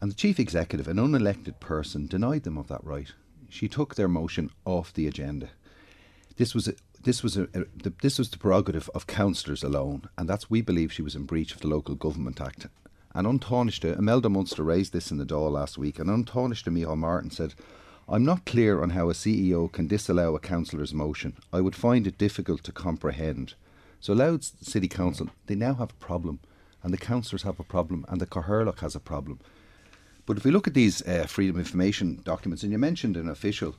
And the chief executive, an unelected person, denied them of that right. She took their motion off the agenda. This was a, this was a, a this was the prerogative of councillors alone, and that's we believe she was in breach of the Local Government Act. And Untarnished, Imelda Munster raised this in the Dáil last week, and An Tánaiste Micheál Martin said, I'm not clear on how a CEO can disallow a councillor's motion. I would find it difficult to comprehend. So Louth City Council, they now have a problem, and the councillors have a problem, and the Cathaoirleach has a problem. But if we look at these uh, freedom of information documents, and you mentioned an official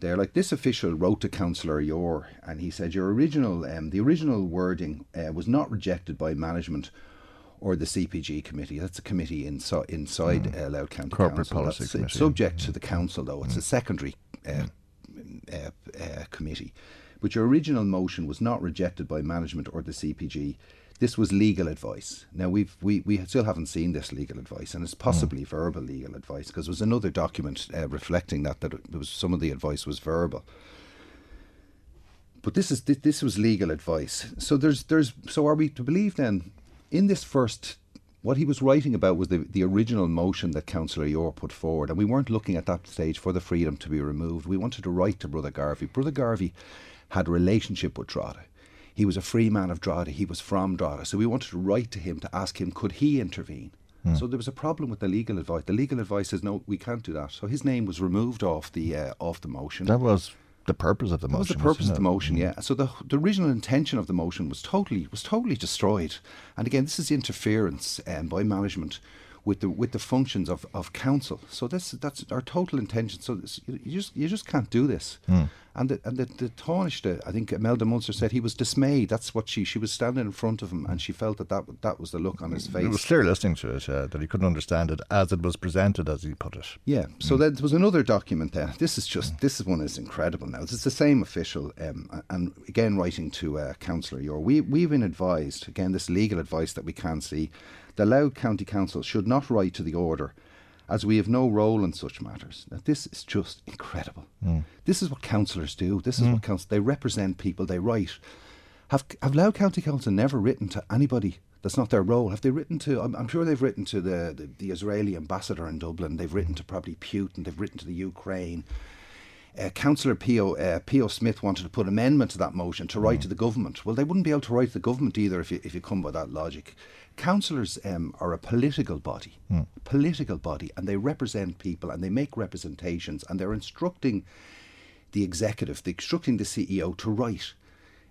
there, like this official wrote to Councillor Orr, and he said your original, um, the original wording uh, was not rejected by management or the CPG committee. That's a committee inso- inside mm. uh, Louth County Corporate Council. Policy That's Committee. subject to the council, though. It's Mm. a secondary uh, uh, uh, committee. But your original motion was not rejected by management or the CPG. This was legal advice. Now we've we, we still haven't seen this legal advice, and it's possibly verbal legal advice because there was another document uh, reflecting that that it was some of the advice was verbal. But this is thi- this was legal advice. So there's there's so are we to believe then in this first what he was writing about was the, the original motion that Councillor Orr put forward, and we weren't looking at that stage for the freedom to be removed. We wanted to write to Brother Garvey. Brother Garvey had a relationship with Drogheda. He was a free man of Drogheda. He was from Drogheda. So we wanted to write to him to ask him, could he intervene? Hmm. So there was a problem with the legal advice. The legal advice says no, we can't do that. So his name was removed off the uh, off the motion. That was the purpose of the That was motion. the purpose of the motion, yeah. So the the original intention of the motion was totally was totally destroyed. And again, this is interference um, by management with the with the functions of, of council. So this that's our total intention. So this, you, you just you just can't do this. Hmm. And the and the, the Taoiseach, I think Imelda Munster said he was dismayed. That's what she she was standing in front of him and she felt that that, that was the look on his face. It was clear listening to it uh, that he couldn't understand it as it was presented, as he put it. Yeah. So then there was another document there. This is just this is one is incredible. Now it's the same official, um, and again writing to uh, Councillor Yor. We we've been advised again this legal advice that we can see. The Louth County Council should not write to the order, as we have no role in such matters. Now this is just incredible. This is what councillors do. This is what council they represent people. They write. Have have Louth County Council never written to anybody? That's not their role. Have they written to? I'm, I'm sure they've written to the, the the Israeli ambassador in Dublin. They've written to probably Putin. They've written to the Ukraine. Uh, Councillor Pio Uh, Pio Smith wanted to put amendment to that motion to write to the government. Well, they wouldn't be able to write to the government either if you, if you come by that logic. Councillors um, are a political body, political body, and they represent people and they make representations and they're instructing the executive, they're instructing the CEO to write.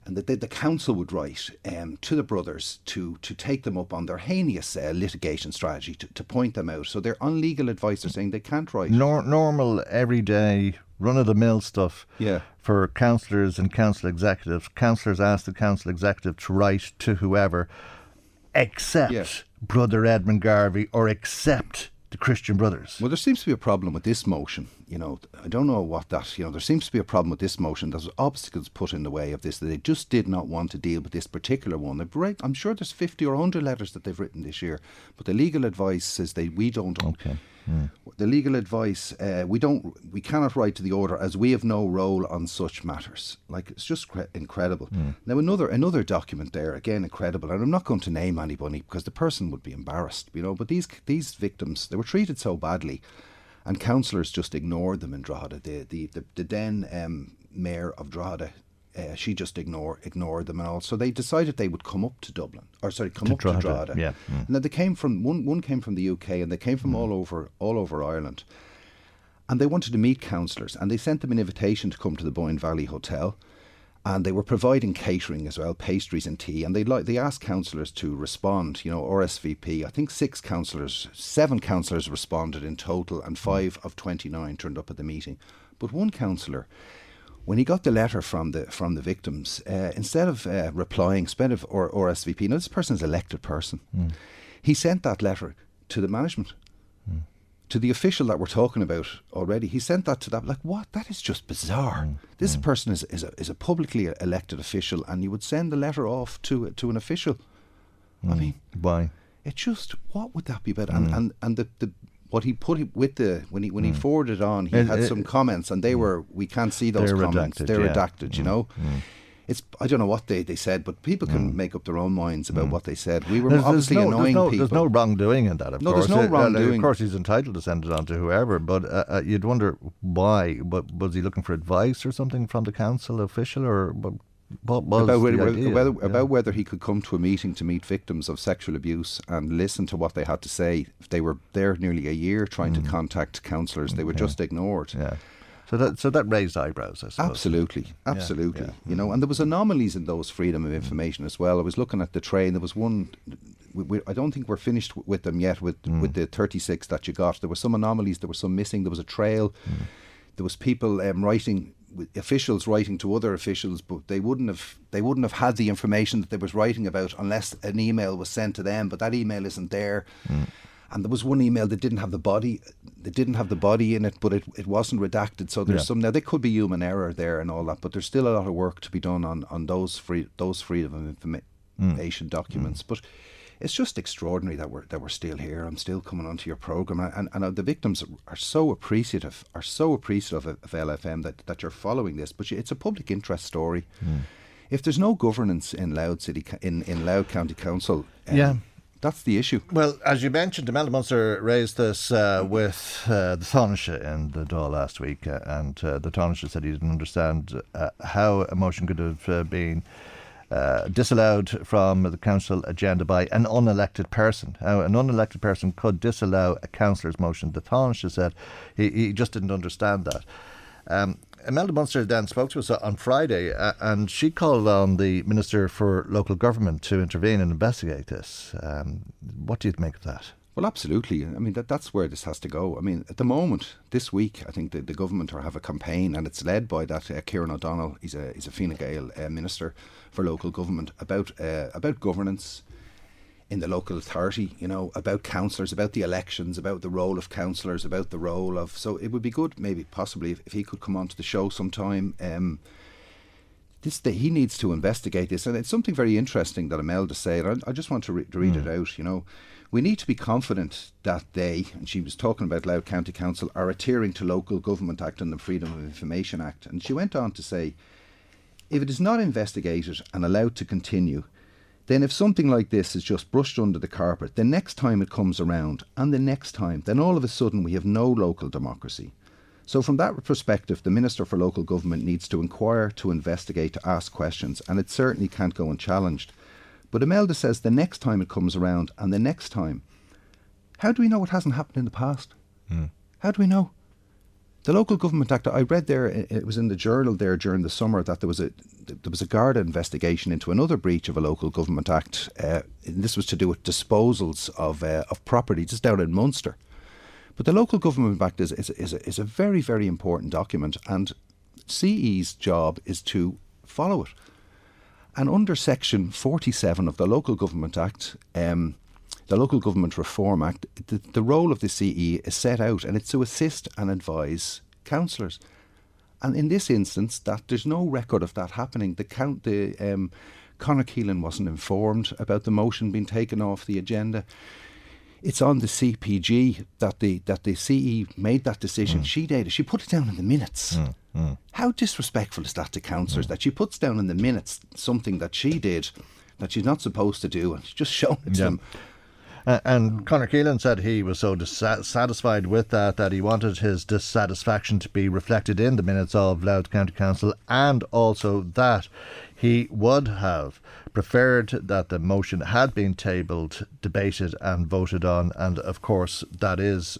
And that the, the council would write um, to the brothers to, to take them up on their heinous uh, litigation strategy, to, to point them out. So they're on legal advice, they're saying they can't write. Nor- normal, everyday, run of the mill stuff Yeah. for councillors and council executives. Councillors ask the council executive to write to whoever, except Yeah. Brother Edmund Garvey or except the Christian Brothers. Well, there seems to be a problem with this motion. You know, I don't know what that. You know, there seems to be a problem with this motion. There's obstacles put in the way of this. That they just did not want to deal with this particular one. They've right, I'm sure there's 50 or 100 letters that they've written this year, but the legal advice says they we don't. Okay. The legal advice uh, we don't we cannot write to the order as we have no role on such matters. Like it's just cre- incredible. Now another another document there again incredible, and I'm not going to name anybody because the person would be embarrassed, you know. But these these victims they were treated so badly, and councillors just ignored them in Drogheda. The the the, the then um, mayor of Drogheda. Uh, she just ignored ignored them and all. So they decided they would come up to Dublin, or sorry, come To up Drogheda, to Drogheda. yeah. Mm. And then they came from one. One came from the UK, and they came from all over all over Ireland. And they wanted to meet councillors, and they sent them an invitation to come to the Boyne Valley Hotel. And they were providing catering as well, pastries and tea. And they like they asked councillors to respond. You know, RSVP. I think six councillors, seven councillors responded in total, and five of twenty nine turned up at the meeting. But one councillor, when he got the letter from the from the victims, uh, instead of uh, replying, instead of or RSVP, now this person is an elected person, hmm. he sent that letter to the management, hmm. to the official that we're talking about already. He sent that to that. Like what? That is just bizarre. Hmm. This person is is a, is a publicly elected official, and you would send the letter off to to an official. I mean, why? It just what would that be about? And and and the, the what he put it with the when he when he forwarded on, he It- had it- some comments, and they were we can't see those They're comments. redacted, They're yeah. redacted, you know. It's I don't know what they, they said, but people can make up their own minds about what they said. We were There's, there's obviously no, annoying there's no, people. There's no wrongdoing in that, of No, course. there's no Uh, uh, wrongdoing. Of course, he's entitled to send it on to whoever, but uh, uh, you'd wonder why. But was he looking for advice or something from the council official, or what, what was about the whether, whether, Yeah. about whether he could come to a meeting to meet victims of sexual abuse and listen to what they had to say. They were there nearly a year trying to contact counsellors. They were just ignored. Mm. Yeah. So that so that raised eyebrows, I suppose. Absolutely, absolutely. yeah. You know, and there was anomalies in those freedom of information as well. I was looking at the train. There was one. We, we, I don't think we're finished w- with them yet. With Mm. with the thirty six that you got, there were some anomalies. There was some missing. There was a trail. Mm. There was people um, writing. With Officials writing to other officials, but they wouldn't have they wouldn't have had the information that they was writing about unless an email was sent to them. But that email isn't there. Mm. And there was one email that didn't have the body, that didn't have the body in it, but it, it wasn't redacted. So there's Yeah. some now. There could be human error there and all that, but there's still a lot of work to be done on on those free those freedom of mm. information documents. Mm. But it's just extraordinary that we're that we're still here. I'm still coming onto your program, and and, and the victims are so appreciative, are so appreciative of, of LMFM that that you're following this. But it's a public interest story. If there's no governance in Louth City in in Louth County Council, um, Yeah. that's the issue. Well, as you mentioned, Imelda Munster raised this uh, with uh, the Taoiseach in the Dáil last week, uh, and uh, the Taoiseach said he didn't understand uh, how a motion could have uh, been uh, disallowed from the council agenda by an unelected person. How an unelected person could disallow a councillor's motion. The Taoiseach said he, he just didn't understand that. Um, Imelda Munster then spoke to us on Friday, uh, and she called on the Minister for Local Government to intervene and investigate this. Um, what do you make of that? Well, absolutely. I mean, that, that's where this has to go. I mean, at the moment, this week, I think the, the government are have a campaign, and it's led by that uh, Kieran O'Donnell. He's a he's a Fine Gael uh, minister for local government about uh, about governance in the local authority. You know, about councillors, about the elections, about the role of councillors, about the role of. So it would be good, maybe possibly, if, if he could come onto the show sometime. Um, this that he needs to investigate this, and it's something very interesting that Imelda said. I, I just want to, re- to read it out. You know, we need to be confident that they, and she was talking about Louth County Council, are adhering to Local Government Act and the Freedom of Information Act. And she went on to say, if it is not investigated and allowed to continue, then if something like this is just brushed under the carpet, the next time it comes around, and the next time, then all of a sudden we have no local democracy. So, from that perspective, the Minister for Local Government needs to inquire, to investigate, to ask questions, and it certainly can't go unchallenged. But Imelda says the next time it comes around, and the next time, how do we know it hasn't happened in the past? How do we know? The Local Government Act. I read there. It it was in the journal there during the summer that there was a there was a Garda investigation into another breach of a Local Government Act. Uh, and this was to do with disposals of uh, of property just down in Munster. But the Local Government Act is is is a, is a very very important document, and CE's job is to follow it. And under Section 47 of the Local Government Act, um, the Local Government Reform Act, the, the role of the CE is set out and it's to assist and advise councillors. And in this instance, that there's no record of that happening. The count, the um, Conor Keelan wasn't informed about the motion being taken off the agenda. It's on the CPG that the that the CE made that decision. Hmm. She did. it. She put it down in the minutes. Hmm. Hmm. How disrespectful is that to councillors that she puts down in the minutes something that she did that she's not supposed to do and she's just showing it to them. Uh, and Conor Keelan said he was so dissatisfied with that that he wanted his dissatisfaction to be reflected in the minutes of Louth County Council and also that he would have preferred that the motion had been tabled, debated, and voted on. And of course, that is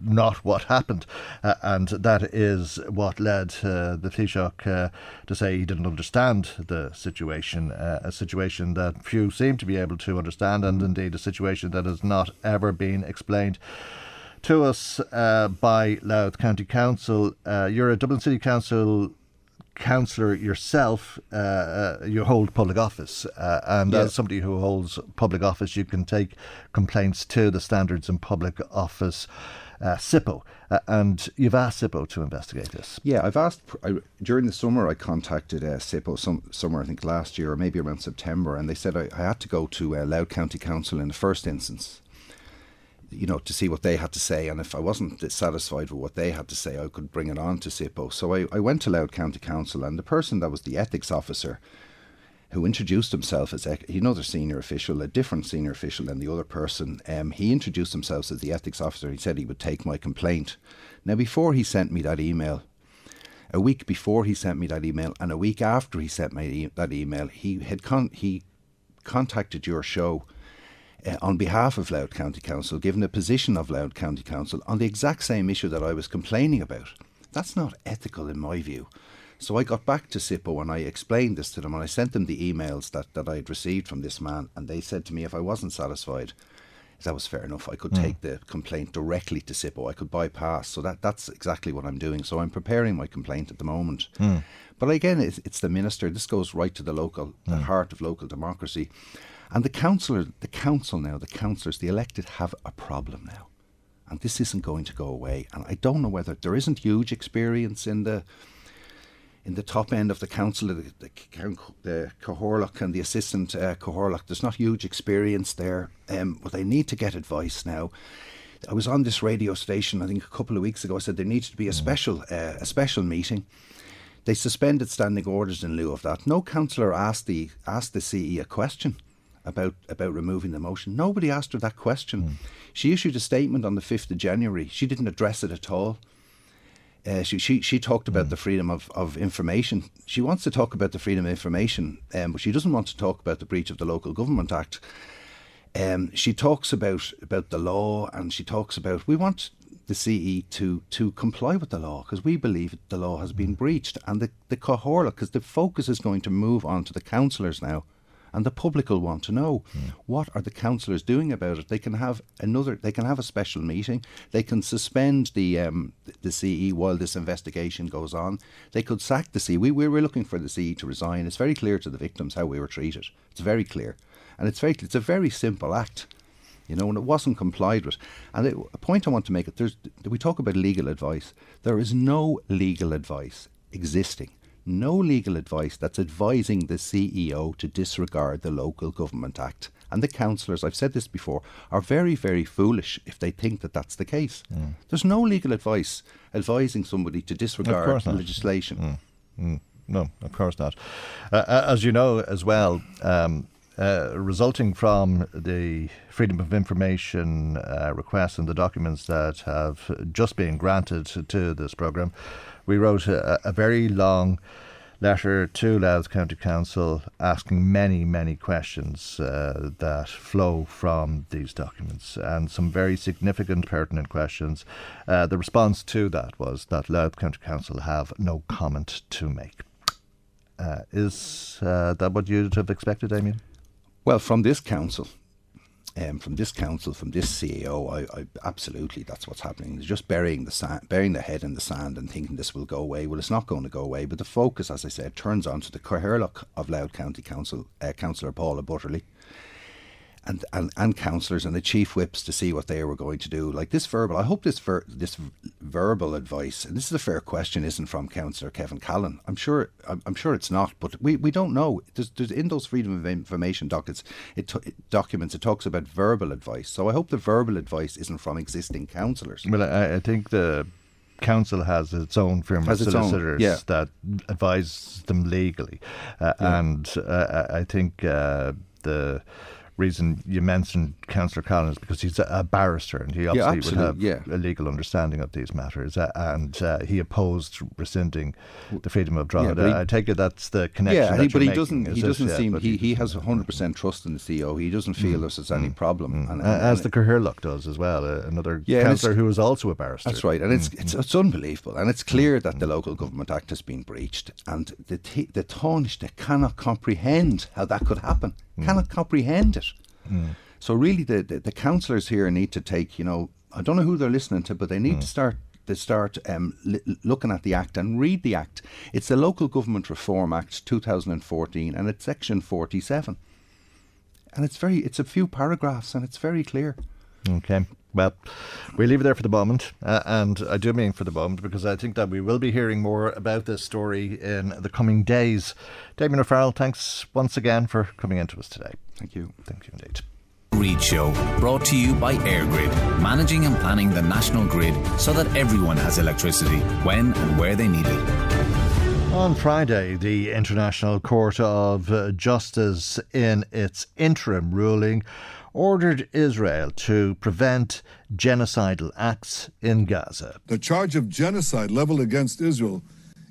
not what happened. Uh, and that is what led uh, the Taoiseach uh, to say he didn't understand the situation, uh, a situation that few seem to be able to understand, and indeed a situation that has not ever been explained to us uh, by Louth County Council. Uh, you're a Dublin City Council councillor yourself, uh, uh, you hold public office, uh, and Yes. as somebody who holds public office, you can take complaints to the Standards in Public Office, uh, SIPO, uh, and you've asked SIPO to investigate this. Yeah, I've asked I, during the summer. I contacted uh, SIPO some summer, I think last year or maybe around September, and they said I, I had to go to uh, Louth County Council in the first instance. You know, to see what they had to say, and if I wasn't satisfied with what they had to say, I could bring it on to SIPO. So I, I went to Louth County Council, and the person that was the ethics officer, who introduced himself as another senior official, a different senior official than the other person. Um, he introduced himself as the ethics officer. He said he would take my complaint. Now, before he sent me that email, a week before he sent me that email, and a week after he sent me that email, he had con- he contacted your show uh, on behalf of Louth County Council, given the position of Louth County Council on the exact same issue that I was complaining about. That's not ethical in my view. So I got back to SIPO and I explained this to them and I sent them the emails that, that I had received from this man and they said to me if I wasn't satisfied, that was fair enough. I could Mm. take the complaint directly to SIPO. I could bypass. So that, that's exactly what I'm doing. So I'm preparing my complaint at the moment. Mm. But again, it's, it's the minister. This goes right to the local, the heart of local democracy. And the councillor, the council now, the councillors, the elected have a problem now. And this isn't going to go away. And I don't know whether there isn't huge experience in the in the top end of the council, the, the, the Cathaoirleach and the assistant uh, Cathaoirleach, there's not huge experience there, um, but they need to get advice now. I was on this radio station, I think a couple of weeks ago. I said there needs to be a special uh, a special meeting. They suspended standing orders in lieu of that. No councillor asked the asked the CE a question about about removing the motion. Nobody asked her that question. She issued a statement on the fifth of January. She didn't address it at all. Uh, she, she she talked about the freedom of, of information. She wants to talk about the freedom of information, um, but she doesn't want to talk about the breach of the Local Government Act. Um, she talks about about the law, and she talks about we want the CE to to comply with the law because we believe the law has been breached, and the the Cathaoirleach because the focus is going to move on to the councillors now, and the public will want to know what are the councillors doing about it. They can have another, they can have a special meeting. They can suspend the um, the CE while this investigation goes on. They could sack the CE. We, we were looking for the CE to resign. It's very clear to the victims how we were treated. It's very clear, and it's very it's a very simple act. You know, and it wasn't complied with. And it, a point I want to make it: there's we talk about legal advice. There is no legal advice existing no legal advice that's advising the CEO to disregard the Local Government Act. And the councillors, I've said this before, are very, very foolish if they think that that's the case. There's no legal advice advising somebody to disregard legislation. Mm, no, of course not. Uh, uh, as you know as well, um, uh, resulting from the Freedom of Information uh, requests and the documents that have just been granted to this programme, we wrote a, a very long letter to Louth County Council asking many, many questions uh, that flow from these documents and some very significant, pertinent questions. Uh, the response to that was that Louth County Council have no comment to make. Uh, is uh, that what you'd have expected, Damian? Well, from this council, um, from this council, from this CEO, I, I absolutely that's what's happening. They're just burying the sand, burying their head in the sand, and thinking this will go away. Well, it's not going to go away. But the focus, as I said, turns on to the Cathaoirleach of Louth County Council, uh, Councillor Paula Butterly, and, and and councillors and the chief whips to see what they were going to do. Like this verbal, I hope this ver- this verbal advice, and this is a fair question, isn't from Councillor Kevin Callan. I'm sure I'm, I'm sure it's not, but we, we don't know. There's, there's in those freedom of information dockets, it, t- it documents it talks about verbal advice. So I hope the verbal advice isn't from existing councillors. Well, I, I think the council has its own firm of solicitors yeah. that advise them legally, uh, Yeah. and uh, I I think uh, the reason you mentioned Councillor Collins because he's a, a barrister and he obviously would have yeah. a legal understanding of these matters, uh, and uh, he opposed rescinding the freedom of Yeah, he- I take it that's the connection. Yeah, he, but he doesn't. He is doesn't Yeah, seem. He, he has hundred percent trust in the CEO. He doesn't feel there's any problem. And, Uh, as and- the Cathaoirleach does as well, uh, another Yeah, councillor who is also a barrister. That's right, and it's, Mm. it's it's unbelievable, and it's clear that the Local Government Act has been breached, and the t- the Taoiseach cannot comprehend how that could happen, cannot comprehend it. So really, the, the the councillors here need to take, you know, I don't know who they're listening to, but they need to start they start um, li- looking at the Act and read the Act. It's the Local Government Reform Act 2014 and it's section 47. And it's very, it's a few paragraphs and it's very clear. Okay. Well, we leave it there for the moment, uh, and I do mean for the moment because I think that we will be hearing more about this story in the coming days. Damian O'Farrell, thanks once again for coming into us today. Thank you. Thank you indeed. Reade Show, brought to you by EirGrid, managing and planning the national grid so that everyone has electricity when and where they need it. On Friday, the International Court of Justice, in its interim ruling, ordered Israel to prevent genocidal acts in Gaza. The charge of genocide leveled against Israel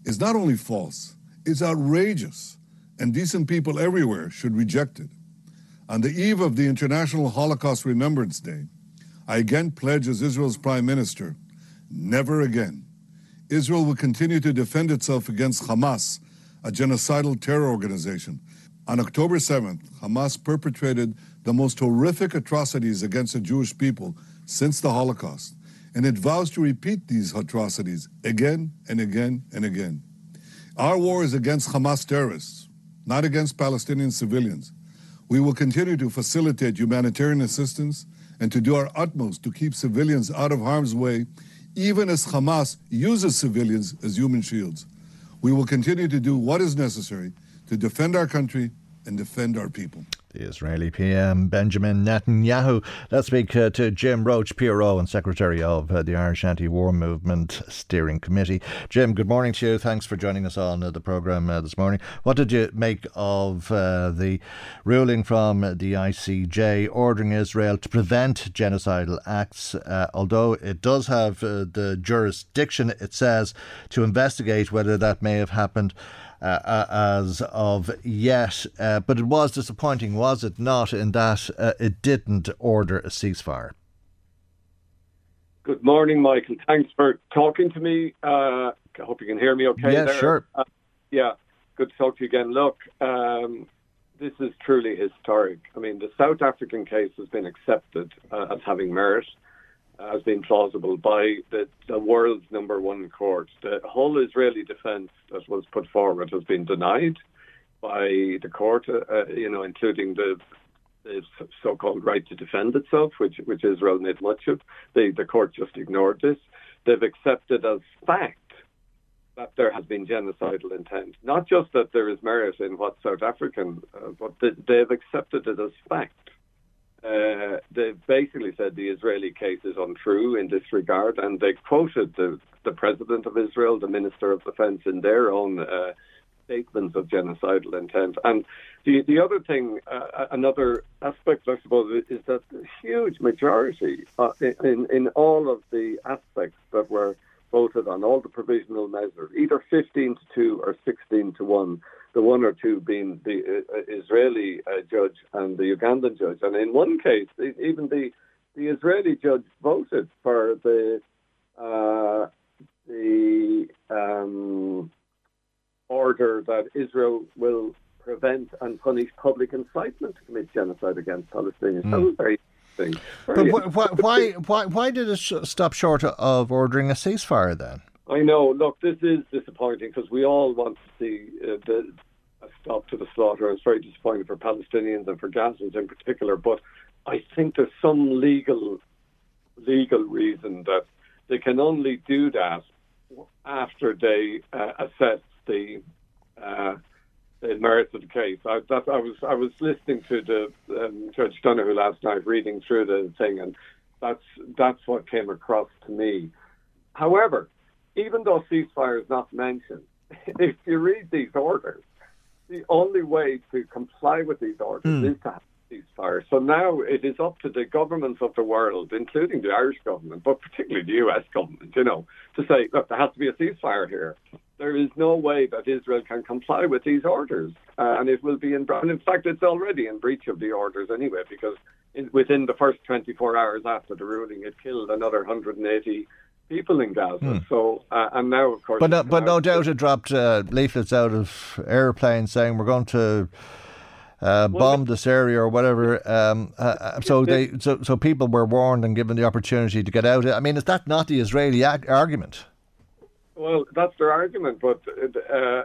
is not only false, it's outrageous, and decent people everywhere should reject it. On the eve of the International Holocaust Remembrance Day, I again pledge as Israel's Prime Minister never again. Israel will continue to defend itself against Hamas, a genocidal terror organization. On October 7th, Hamas perpetrated the most horrific atrocities against the Jewish people since the Holocaust, and it vows to repeat these atrocities again and again and again. Our war is against Hamas terrorists, not against Palestinian civilians. We will continue to facilitate humanitarian assistance and to do our utmost to keep civilians out of harm's way, even as Hamas uses civilians as human shields. We will continue to do what is necessary to defend our country and defend our people. The Israeli PM Benjamin Netanyahu. Let's speak uh, to Jim Roche, PRO and Secretary of uh, the Irish Anti War Movement Steering Committee. Jim, good morning to you. Thanks for joining us on uh, the programme uh, this morning. What did you make of uh, the ruling from the ICJ ordering Israel to prevent genocidal acts, uh, although it does have the jurisdiction, it says, to investigate whether that may have happened? Uh, as of yet. Uh, but it was disappointing, was it not, in that uh, it didn't order a ceasefire? Good morning, Michael. Thanks for talking to me. Uh, I hope you can hear me okay. Yeah, there. sure. Uh, yeah, good to talk to you again. Look, um, this is truly historic. I mean, the South African case has been accepted uh, as having merit has been plausible by the, the world's number one court. The whole Israeli defense that was put forward has been denied by the court, uh, uh, you know, including the, the so-called right to defend itself, which which Israel made much of. The court just ignored this. They've accepted as fact that there has been genocidal intent. Not just that there is merit in what South African, uh, but they've accepted it as fact. Uh, they basically said the Israeli case is untrue in this regard, and they quoted the, the president of Israel, the minister of defense, in their own uh, statements of genocidal intent. And the the other thing, uh, another aspect, I suppose, is that the huge majority uh, in in all of the aspects that were voted on, all the provisional measures, either 15 to 2 or 16 to 1 the one or two being the uh, Israeli uh, judge and the Ugandan judge. And in one case, even the the Israeli judge voted for the uh, the um, order that Israel will prevent and punish public incitement to commit genocide against Palestinians. Mm. That was very interesting. Very but why, why, why, why did it stop short of ordering a ceasefire then? I know. Look, this is disappointing because we all want to see uh, the a stop to the slaughter. It's very disappointing for Palestinians and for Gazans in particular. But I think there's some legal legal reason that they can only do that after they uh, assess the uh, the merits of the case. I, that, I was I was listening to the um, Judge Donoghue last night, reading through the thing, and that's that's what came across to me. However, even though ceasefire is not mentioned, if you read these orders, the only way to comply with these orders mm. is to have a ceasefire. So now it is up to the governments of the world, including the Irish government, but particularly the US government, you know, to say, look, there has to be a ceasefire here. There is no way that Israel can comply with these orders, uh, and it will be in. And in fact, it's already in breach of the orders anyway, because in, within the first 24 hours after the ruling, it killed another 180 people in Gaza. Hmm. So, uh, and now, of course, but no, but no doubt it dropped uh, leaflets out of airplanes saying we're going to. uh, bombed this area or whatever. Um, uh, uh so they so so people were warned and given the opportunity to get out. I mean, is that not the Israeli ag- argument? Well, that's their argument, but uh,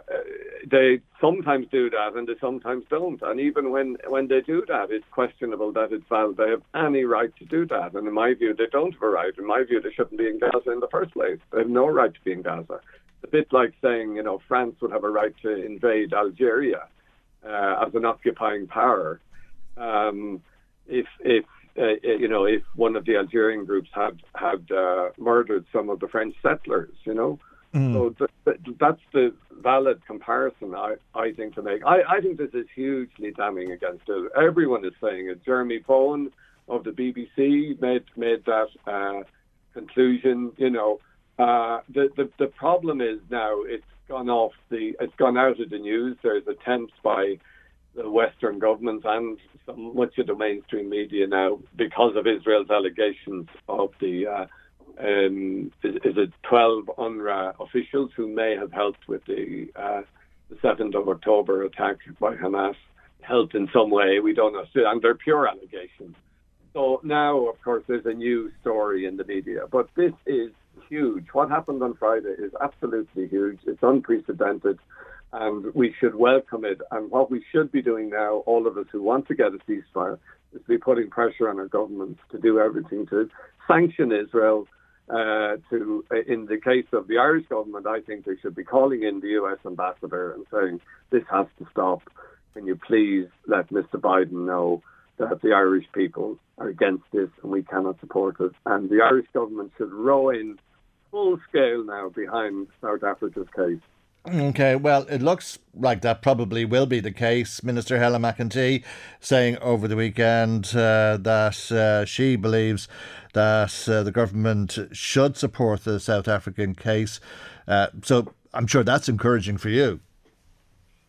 they sometimes do that and they sometimes don't. And even when, when they do that, it's questionable that it's valid. They have any right to do that. And in my view, they don't have a right. In my view, they shouldn't be in Gaza in the first place. They have no right to be in Gaza. It's a bit like saying, you know, France would have a right to invade Algeria uh, as an occupying power. Um, if, if uh, you know, if one of the Algerian groups had had uh, murdered some of the French settlers, you know, Mm. So th- th- that's the valid comparison I, I think to make. I, I think this is hugely damning against it. Everyone is saying it. Jeremy Bowen of the BBC made made that uh, conclusion. You know, uh, the, the the problem is now it's gone off the it's gone out of the news. There's attempts by the Western governments and much of the mainstream media now because of Israel's allegations of the uh, um, is, is it 12 UNRWA officials who may have helped with the, uh, the 7th of October attack by Hamas, helped in some way. We don't know. And they're pure allegations. So now, of course, there's a new story in the media. But this is huge. What happened on Friday is absolutely huge. It's unprecedented. And we should welcome it. And what we should be doing now, all of us who want to get a ceasefire, is be putting pressure on our governments to do everything to sanction Israel uh, to, uh, in the case of the Irish government, I think they should be calling in the US ambassador and saying, this has to stop. Can you please let Mr. Biden know that the Irish people are against this and we cannot support it? And the Irish government should row in full scale now behind South Africa's case. Okay, well, it looks like that probably will be the case. Minister Helen McEntee saying over the weekend uh, that uh, she believes that uh, the government should support the South African case. Uh, so I'm sure that's encouraging for you.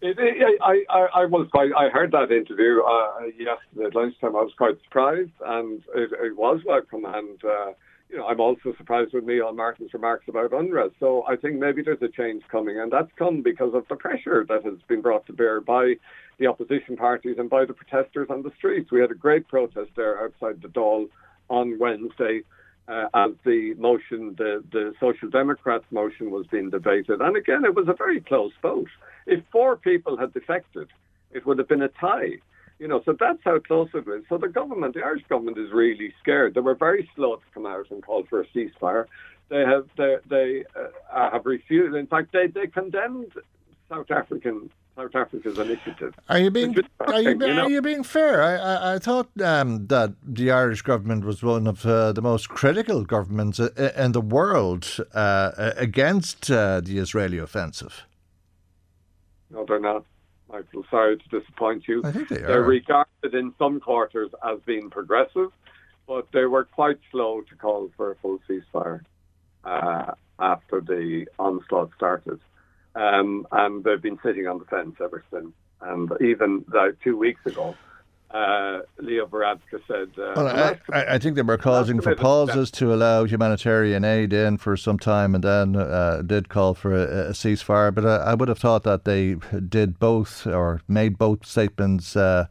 It, it, I, I, I, was quite. I heard that interview uh, yesterday at lunchtime. I was quite surprised, and it, it was welcome. And uh, you know, I'm also surprised with Neil Martin's remarks about UNRWA. So I think maybe there's a change coming, and that's come because of the pressure that has been brought to bear by the opposition parties and by the protesters on the streets. We had a great protest there outside the Dáil on Wednesday uh, as the motion, the, the Social Democrats motion was being debated. And again, it was a very close vote. If four people had defected, it would have been a tie. You know, so that's how close it was. So the government, the Irish government, is really scared. They were very slow to come out and call for a ceasefire. They have they, they uh, have refused. In fact, they, they condemned South African South Africa's initiative. Are you being are you, you know? are you being fair? I I, I thought um, that the Irish government was one of uh, the most critical governments in the world uh, against uh, the Israeli offensive. No, they're not. Michael, sorry to disappoint you. I think they are. They're regarded in some quarters as being progressive, but they were quite slow to call for a full ceasefire uh, after the onslaught started. Um, and they've been sitting on the fence ever since. And even like two weeks ago, uh, Leo Varadkar said. Uh, well, I, I, think they were causing for pauses to allow humanitarian aid in for some time and then uh, did call for a, a ceasefire. But I, I, would have thought that they did both or made both statements uh,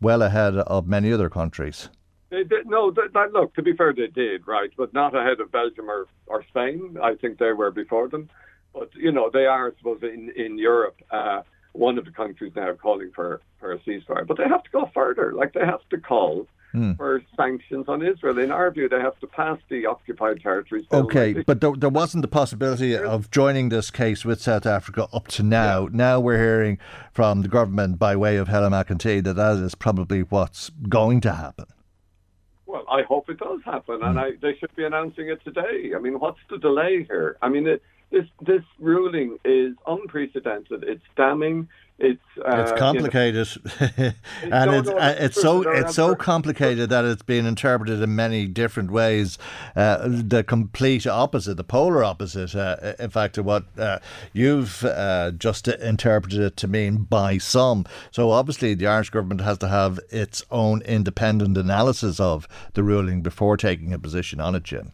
well ahead of many other countries. They did, no, that, look, to be fair, they did, right, but not ahead of Belgium or, or Spain. I think they were before them. But you know, they are, I suppose, in in Europe, uh, one of the countries now calling for for a ceasefire. But they have to go further. Like they have to call mm. for sanctions on Israel. In our view, they have to pass the occupied territories. Okay, but there, there wasn't the possibility of joining this case with South Africa up to now. Yeah. Now we're hearing from the government by way of Helen McEntee that that is probably what's going to happen. Well, I hope it does happen, mm. and I, they should be announcing it today. I mean, what's the delay here? I mean, it, this this ruling is unprecedented. It's damning. It's uh, it's complicated, you know, and it's uh, it's so it's so complicated that it's been interpreted in many different ways. Uh, the complete opposite, the polar opposite, uh, in fact, of what uh, you've uh, just interpreted it to mean by some. So obviously, the Irish government has to have its own independent analysis of the ruling before taking a position on it, Jim.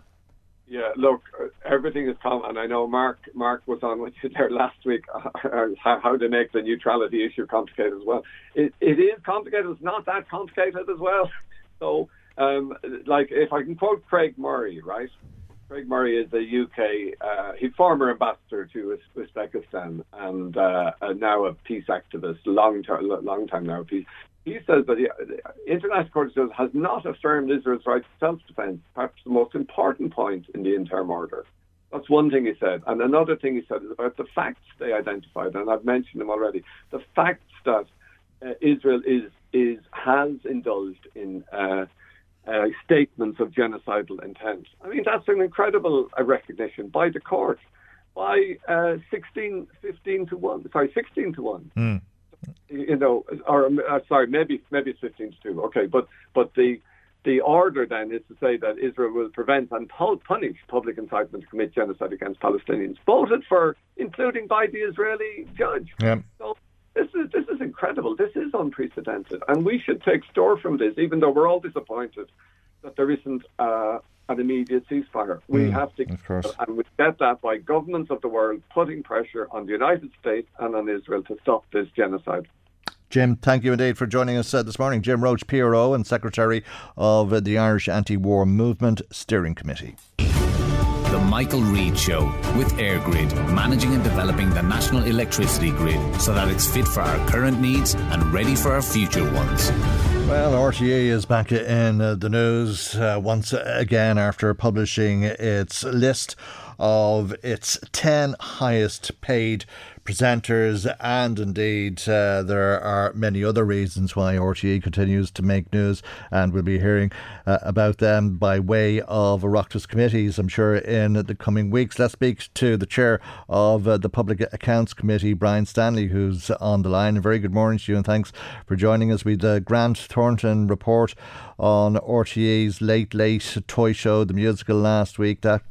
Yeah, look, everything is com and I know Mark Mark was on with you there last week how, how to make the neutrality issue complicated as well. It, it is complicated. It's not that complicated as well. So, um, like if I can quote Craig Murray, right? Craig Murray is a UK, uh, he's former ambassador to Uzbekistan and, uh, now a peace activist, long time, long time now. Peace. He says that the International Court of has not affirmed Israel's right to self-defense, perhaps the most important point in the interim order. That's one thing he said. And another thing he said is about the facts they identified, and I've mentioned them already. The facts that uh, Israel is is has indulged in uh, uh, statements of genocidal intent. I mean, that's an incredible uh, recognition by the court by uh, 16, 15 to 1. Sorry, 16 to 1. Mm. You know, or uh, sorry, maybe maybe it's 15 to 2. Okay, but but the the order then is to say that Israel will prevent and punish public incitement to commit genocide against Palestinians, voted for, including by the Israeli judge. Yeah. So this is this is incredible. This is unprecedented, and we should take store from this. Even though we're all disappointed that there isn't uh, an immediate ceasefire, we mm, have to, and we get that by governments of the world putting pressure on the United States and on Israel to stop this genocide. Jim, thank you indeed for joining us uh, this morning. Jim Roche, PRO and Secretary of uh, the Irish Anti War Movement Steering Committee. The Michael Reade Show with EirGrid, managing and developing the national electricity grid so that it's fit for our current needs and ready for our future ones. Well, RTE is back in uh, the news uh, once again after publishing its list of its 10 highest paid presenters, and indeed uh, there are many other reasons why RTE continues to make news, and we'll be hearing uh, about them by way of Oireachtas committees, I'm sure, in the coming weeks. Let's speak to the chair of uh, the Public Accounts Committee, Brian Stanley, who's on the line. A very good morning to you, and thanks for joining us with the Grant Thornton report on RTE's Late Late Toy Show, the musical last week. That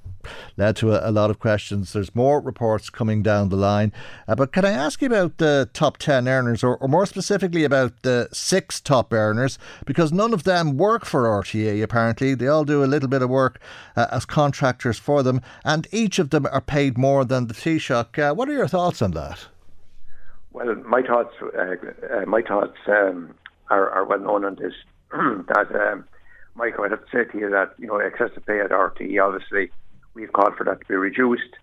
led to a, a, lot of questions. There's more reports coming down the line. Uh, but can I ask you about the top 10 earners, or, or, more specifically about the six top earners? Because none of them work for RTE, apparently. They all do a little bit of work uh, as contractors for them, and each of them are paid more than the Taoiseach. Uh, what are your thoughts on that? Well, my thoughts, uh, uh, my thoughts um, are, are, well known on this. that um, Michael, I'd have to say to you that you know excessive pay at RTE obviously We've called for that to be reduced.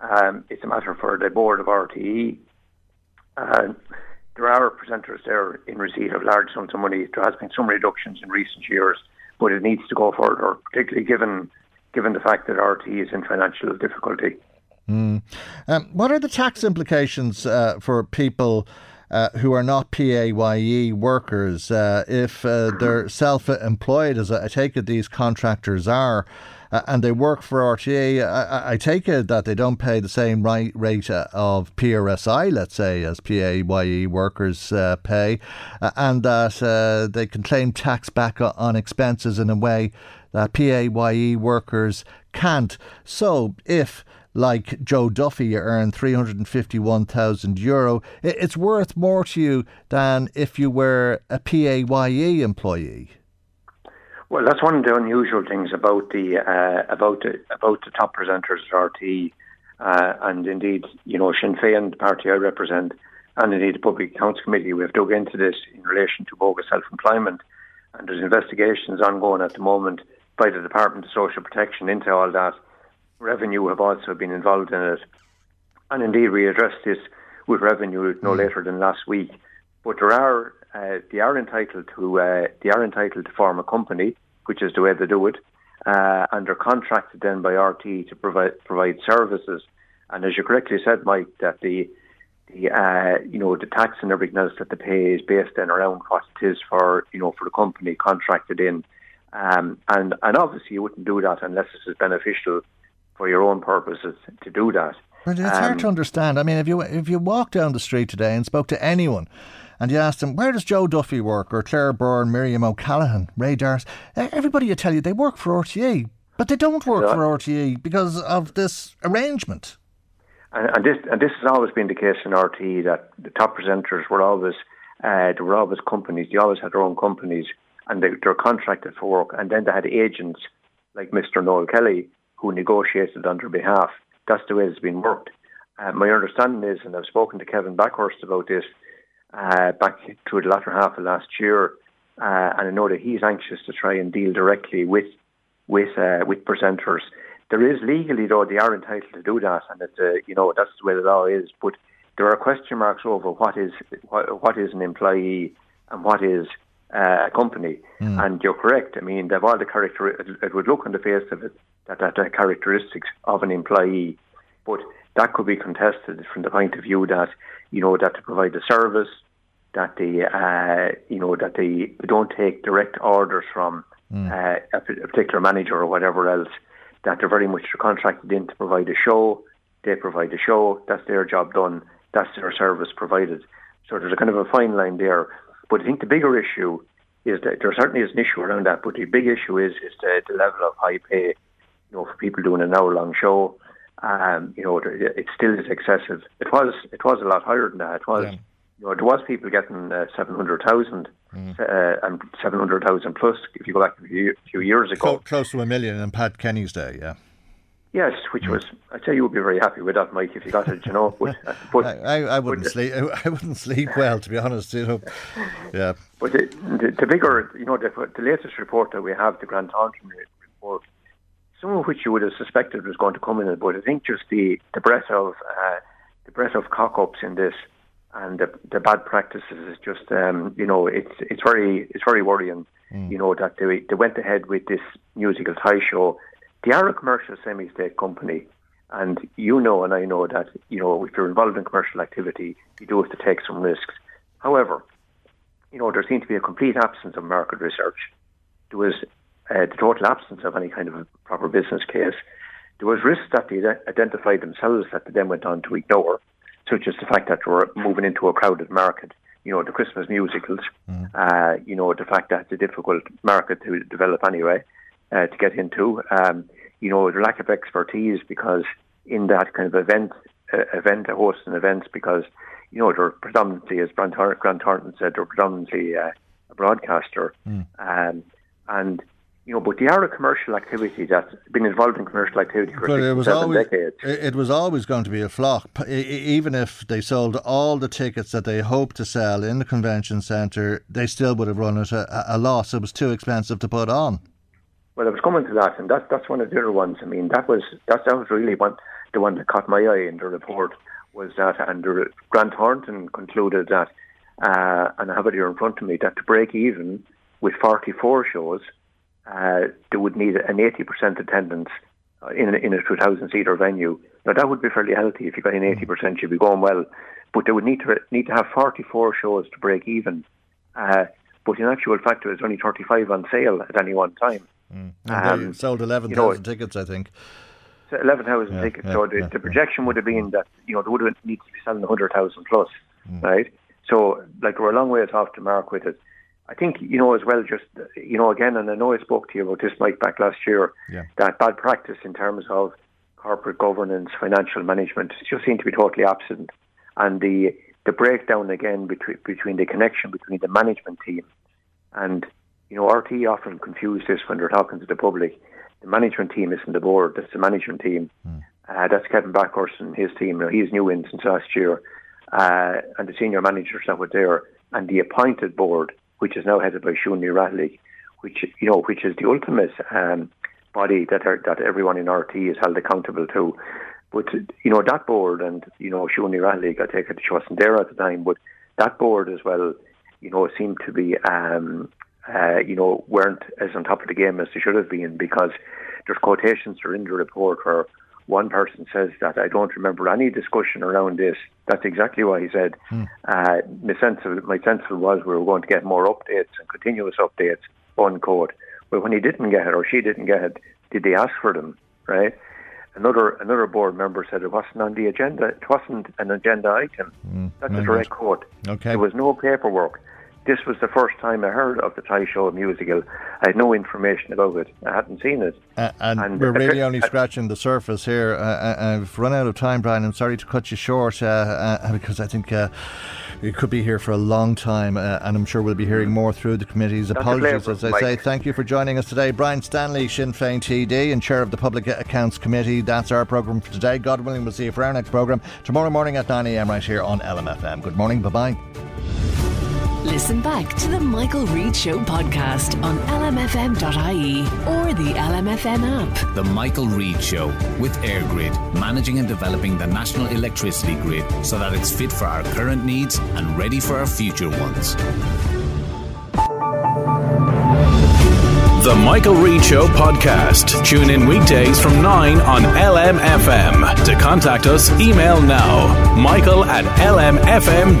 Um, it's a matter for the board of RTE. Uh, there are presenters there in receipt of large sums of money. There has been some reductions in recent years, but it needs to go further, particularly given given the fact that RTE is in financial difficulty. Mm. Um, what are the tax implications uh, for people? Uh, who are not PAYE workers, uh, if uh, they're self employed, as I take it these contractors are, uh, and they work for RTE, I, I, take it that they don't pay the same right rate of PRSI, let's say, as PAYE workers uh, pay, uh, and that uh, they can claim tax back on expenses in a way that PAYE workers can't. So if like Joe Duffy, you earn 351,000 euro, it's worth more to you than if you were a PAYE employee. Well, that's one of the unusual things about the uh, about the about the top presenters at RT, uh, and indeed, you know, Sinn Féin, the party I represent, and indeed the Public Accounts Committee, we have dug into this in relation to bogus self-employment, and there's investigations ongoing at the moment by the Department of Social Protection into all that. Revenue have also been involved in it, and indeed we addressed this with Revenue no mm. later than last week. But there are uh, they are entitled to uh, they are entitled to form a company, which is the way they do it, uh, and they're contracted then by RT to provide provide services. And as you correctly said, Mike, that the the uh, you know the tax and everything else that they pay is based then around what it is for you know for the company contracted in, um, and and obviously you wouldn't do that unless it is beneficial for your own purposes to do that. But it's um, hard to understand. I mean, if you if you walk down the street today and spoke to anyone and you asked them, where does Joe Duffy work, or Claire Byrne, Miriam O'Callaghan, Ray D'Arcy? Everybody will tell you they work for RTE, but they don't work yeah. for RTE because of this arrangement. And, and, this and this has always been the case in RTE that the top presenters were always uh, there were always companies. They always had their own companies, and they, they're contracted for work. And then they had agents like Mr. Noel Kelly, who negotiated on their behalf. That's the way it's been worked. Uh, my understanding is, and I've spoken to Kevin Bakhurst about this uh, back through the latter half of last year, uh, and I know that he's anxious to try and deal directly with with uh, with presenters. There is legally though they are entitled to do that, and it's uh, you know that's the way the law is. But there are question marks over what is what, what is an employee and what is uh, a company. Mm. And you're correct. I mean, they've all the character. It would look on the face of it that that the characteristics of an employee, but that could be contested from the point of view that you know that to provide the service, that they uh, you know that they don't take direct orders from mm. uh, a, a particular manager or whatever else. That they're very much contracted in to provide a show. They provide a show. That's their job done. That's their service provided. So there's a kind of a fine line there. But I think the bigger issue is that there certainly is an issue around that. But the big issue is is the, the level of high pay. You know, for people doing an hour long show, um, you know, it still is excessive. It was it was a lot higher than that. It was. Yeah. You know, there was people getting uh, seven hundred thousand mm. uh, and seven hundred thousand plus. If you go back a few, few years ago, close, close to a million in Pat Kenny's day, yeah. Yes, which was I'd say you would be very happy with that, Mike, if you got it. You know, but, uh, but I, I, wouldn't but, sleep. I wouldn't sleep well, to be honest. You know, yeah. But the, the, the bigger, you know, the, the latest report that we have, the Grant Thornton report, some of which you would have suspected was going to come in it, but I think just the the breadth of uh, the breadth of cock ups in this and the, the bad practices is just um, you know it's it's very it's very worrying. Mm. You know that they they went ahead with this musical Toy Show. They are a commercial semi-state company, and you know and I know that you know if you're involved in commercial activity, you do have to take some risks. However, you know there seemed to be a complete absence of market research. There was uh, the total absence of any kind of a proper business case. There was risks that they identified themselves that they then went on to ignore, such as the fact that we're moving into a crowded market. You know, the Christmas musicals. Mm. Uh, you know, the fact that it's a difficult market to develop anyway, uh, to get into. Um, you know, the lack of expertise because in that kind of event, uh, event hosting events, because you know they're predominantly, as Grant, Thornton said, they're predominantly uh, a broadcaster, mm. um, and you know, but they are a commercial activity that's been involved in commercial activity for but it was always, decades. It was always going to be a flop, even if they sold all the tickets that they hoped to sell in the convention centre. They still would have run at a, a loss. It was too expensive to put on. Well, I was coming to that, and that, that's one of the other ones. I mean, that was that, that was really one the one that caught my eye in the report was that, and Grant Thornton concluded that, uh, and I have it here in front of me, that to break even with 44 shows uh, they would need an 80% attendance in, in a 2,000 seater venue. Now that would be fairly healthy if you got in 80%, you'd be going well. But they would need to need to have 44 shows to break even. Uh, but in actual fact, there's only 35 on sale at any one time. Mm. Um, sold 11,000 you know, tickets, I think. 11,000 yeah, tickets. Yeah, so the, yeah, the projection would have been that you know they would have needed to be selling 100,000 plus, mm. right? So like we're a long way off to mark with it. I think, you know, as well, just, you know, again, and I know I spoke to you about this, Mike, back last year, yeah. that bad practice in terms of corporate governance, financial management, just seemed to be totally absent. And the, the breakdown again between, between the connection between the management team and, you know, RT often confuse this when they're talking to the public. The management team isn't the board, that's the management team. Mm. Uh, that's Kevin Bakhurst and his team. You know, he's new in since last year. Uh, and the senior managers that were there. And the appointed board which is now headed by Ní Raghallaigh, which you know, which is the ultimate um, body that are, that everyone in RT is held accountable to. But you know that board, and you know Ní Raghallaigh, I take it she wasn't there at the time, but that board as well, you know, seemed to be, um, uh, you know, weren't as on top of the game as they should have been because there's quotations that are in the report where one person says that I don't remember any discussion around this. That's exactly what he said. Hmm. Uh, my sense of my sense of was we were going to get more updates and continuous updates, unquote. But when he didn't get it or she didn't get it, did they ask for them? Right? Another another board member said it wasn't on the agenda. It wasn't an agenda item. Hmm. That's a direct quote. Okay. There was no paperwork. This was the first time I heard of the Toy Show musical. I had no information about it. I hadn't seen it. Uh, and, and, we're really only scratching the surface here. Uh, I've run out of time, Brian. I'm sorry to cut you short uh, uh because I think uh, we could be here for a long time, uh, and I'm sure we'll be hearing more through the committee's apologies, as I Mike. say. Thank you for joining us today. Brian Stanley, Sinn Féin TD, and Chair of the Public Accounts Committee. That's our programme for today. God willing, we'll see you for our next programme tomorrow morning at 9am right here on LMFM. Good morning. Bye bye. Listen back to the Michael Reade Show podcast on lmfm.ie or the LMFM app. The Michael Reade Show with EirGrid, managing and developing the national electricity grid so that it's fit for our current needs and ready for our future ones. The Michael Reade Show podcast. Tune in weekdays from 9 on LMFM. To contact us, email now michael at lmfm.ie.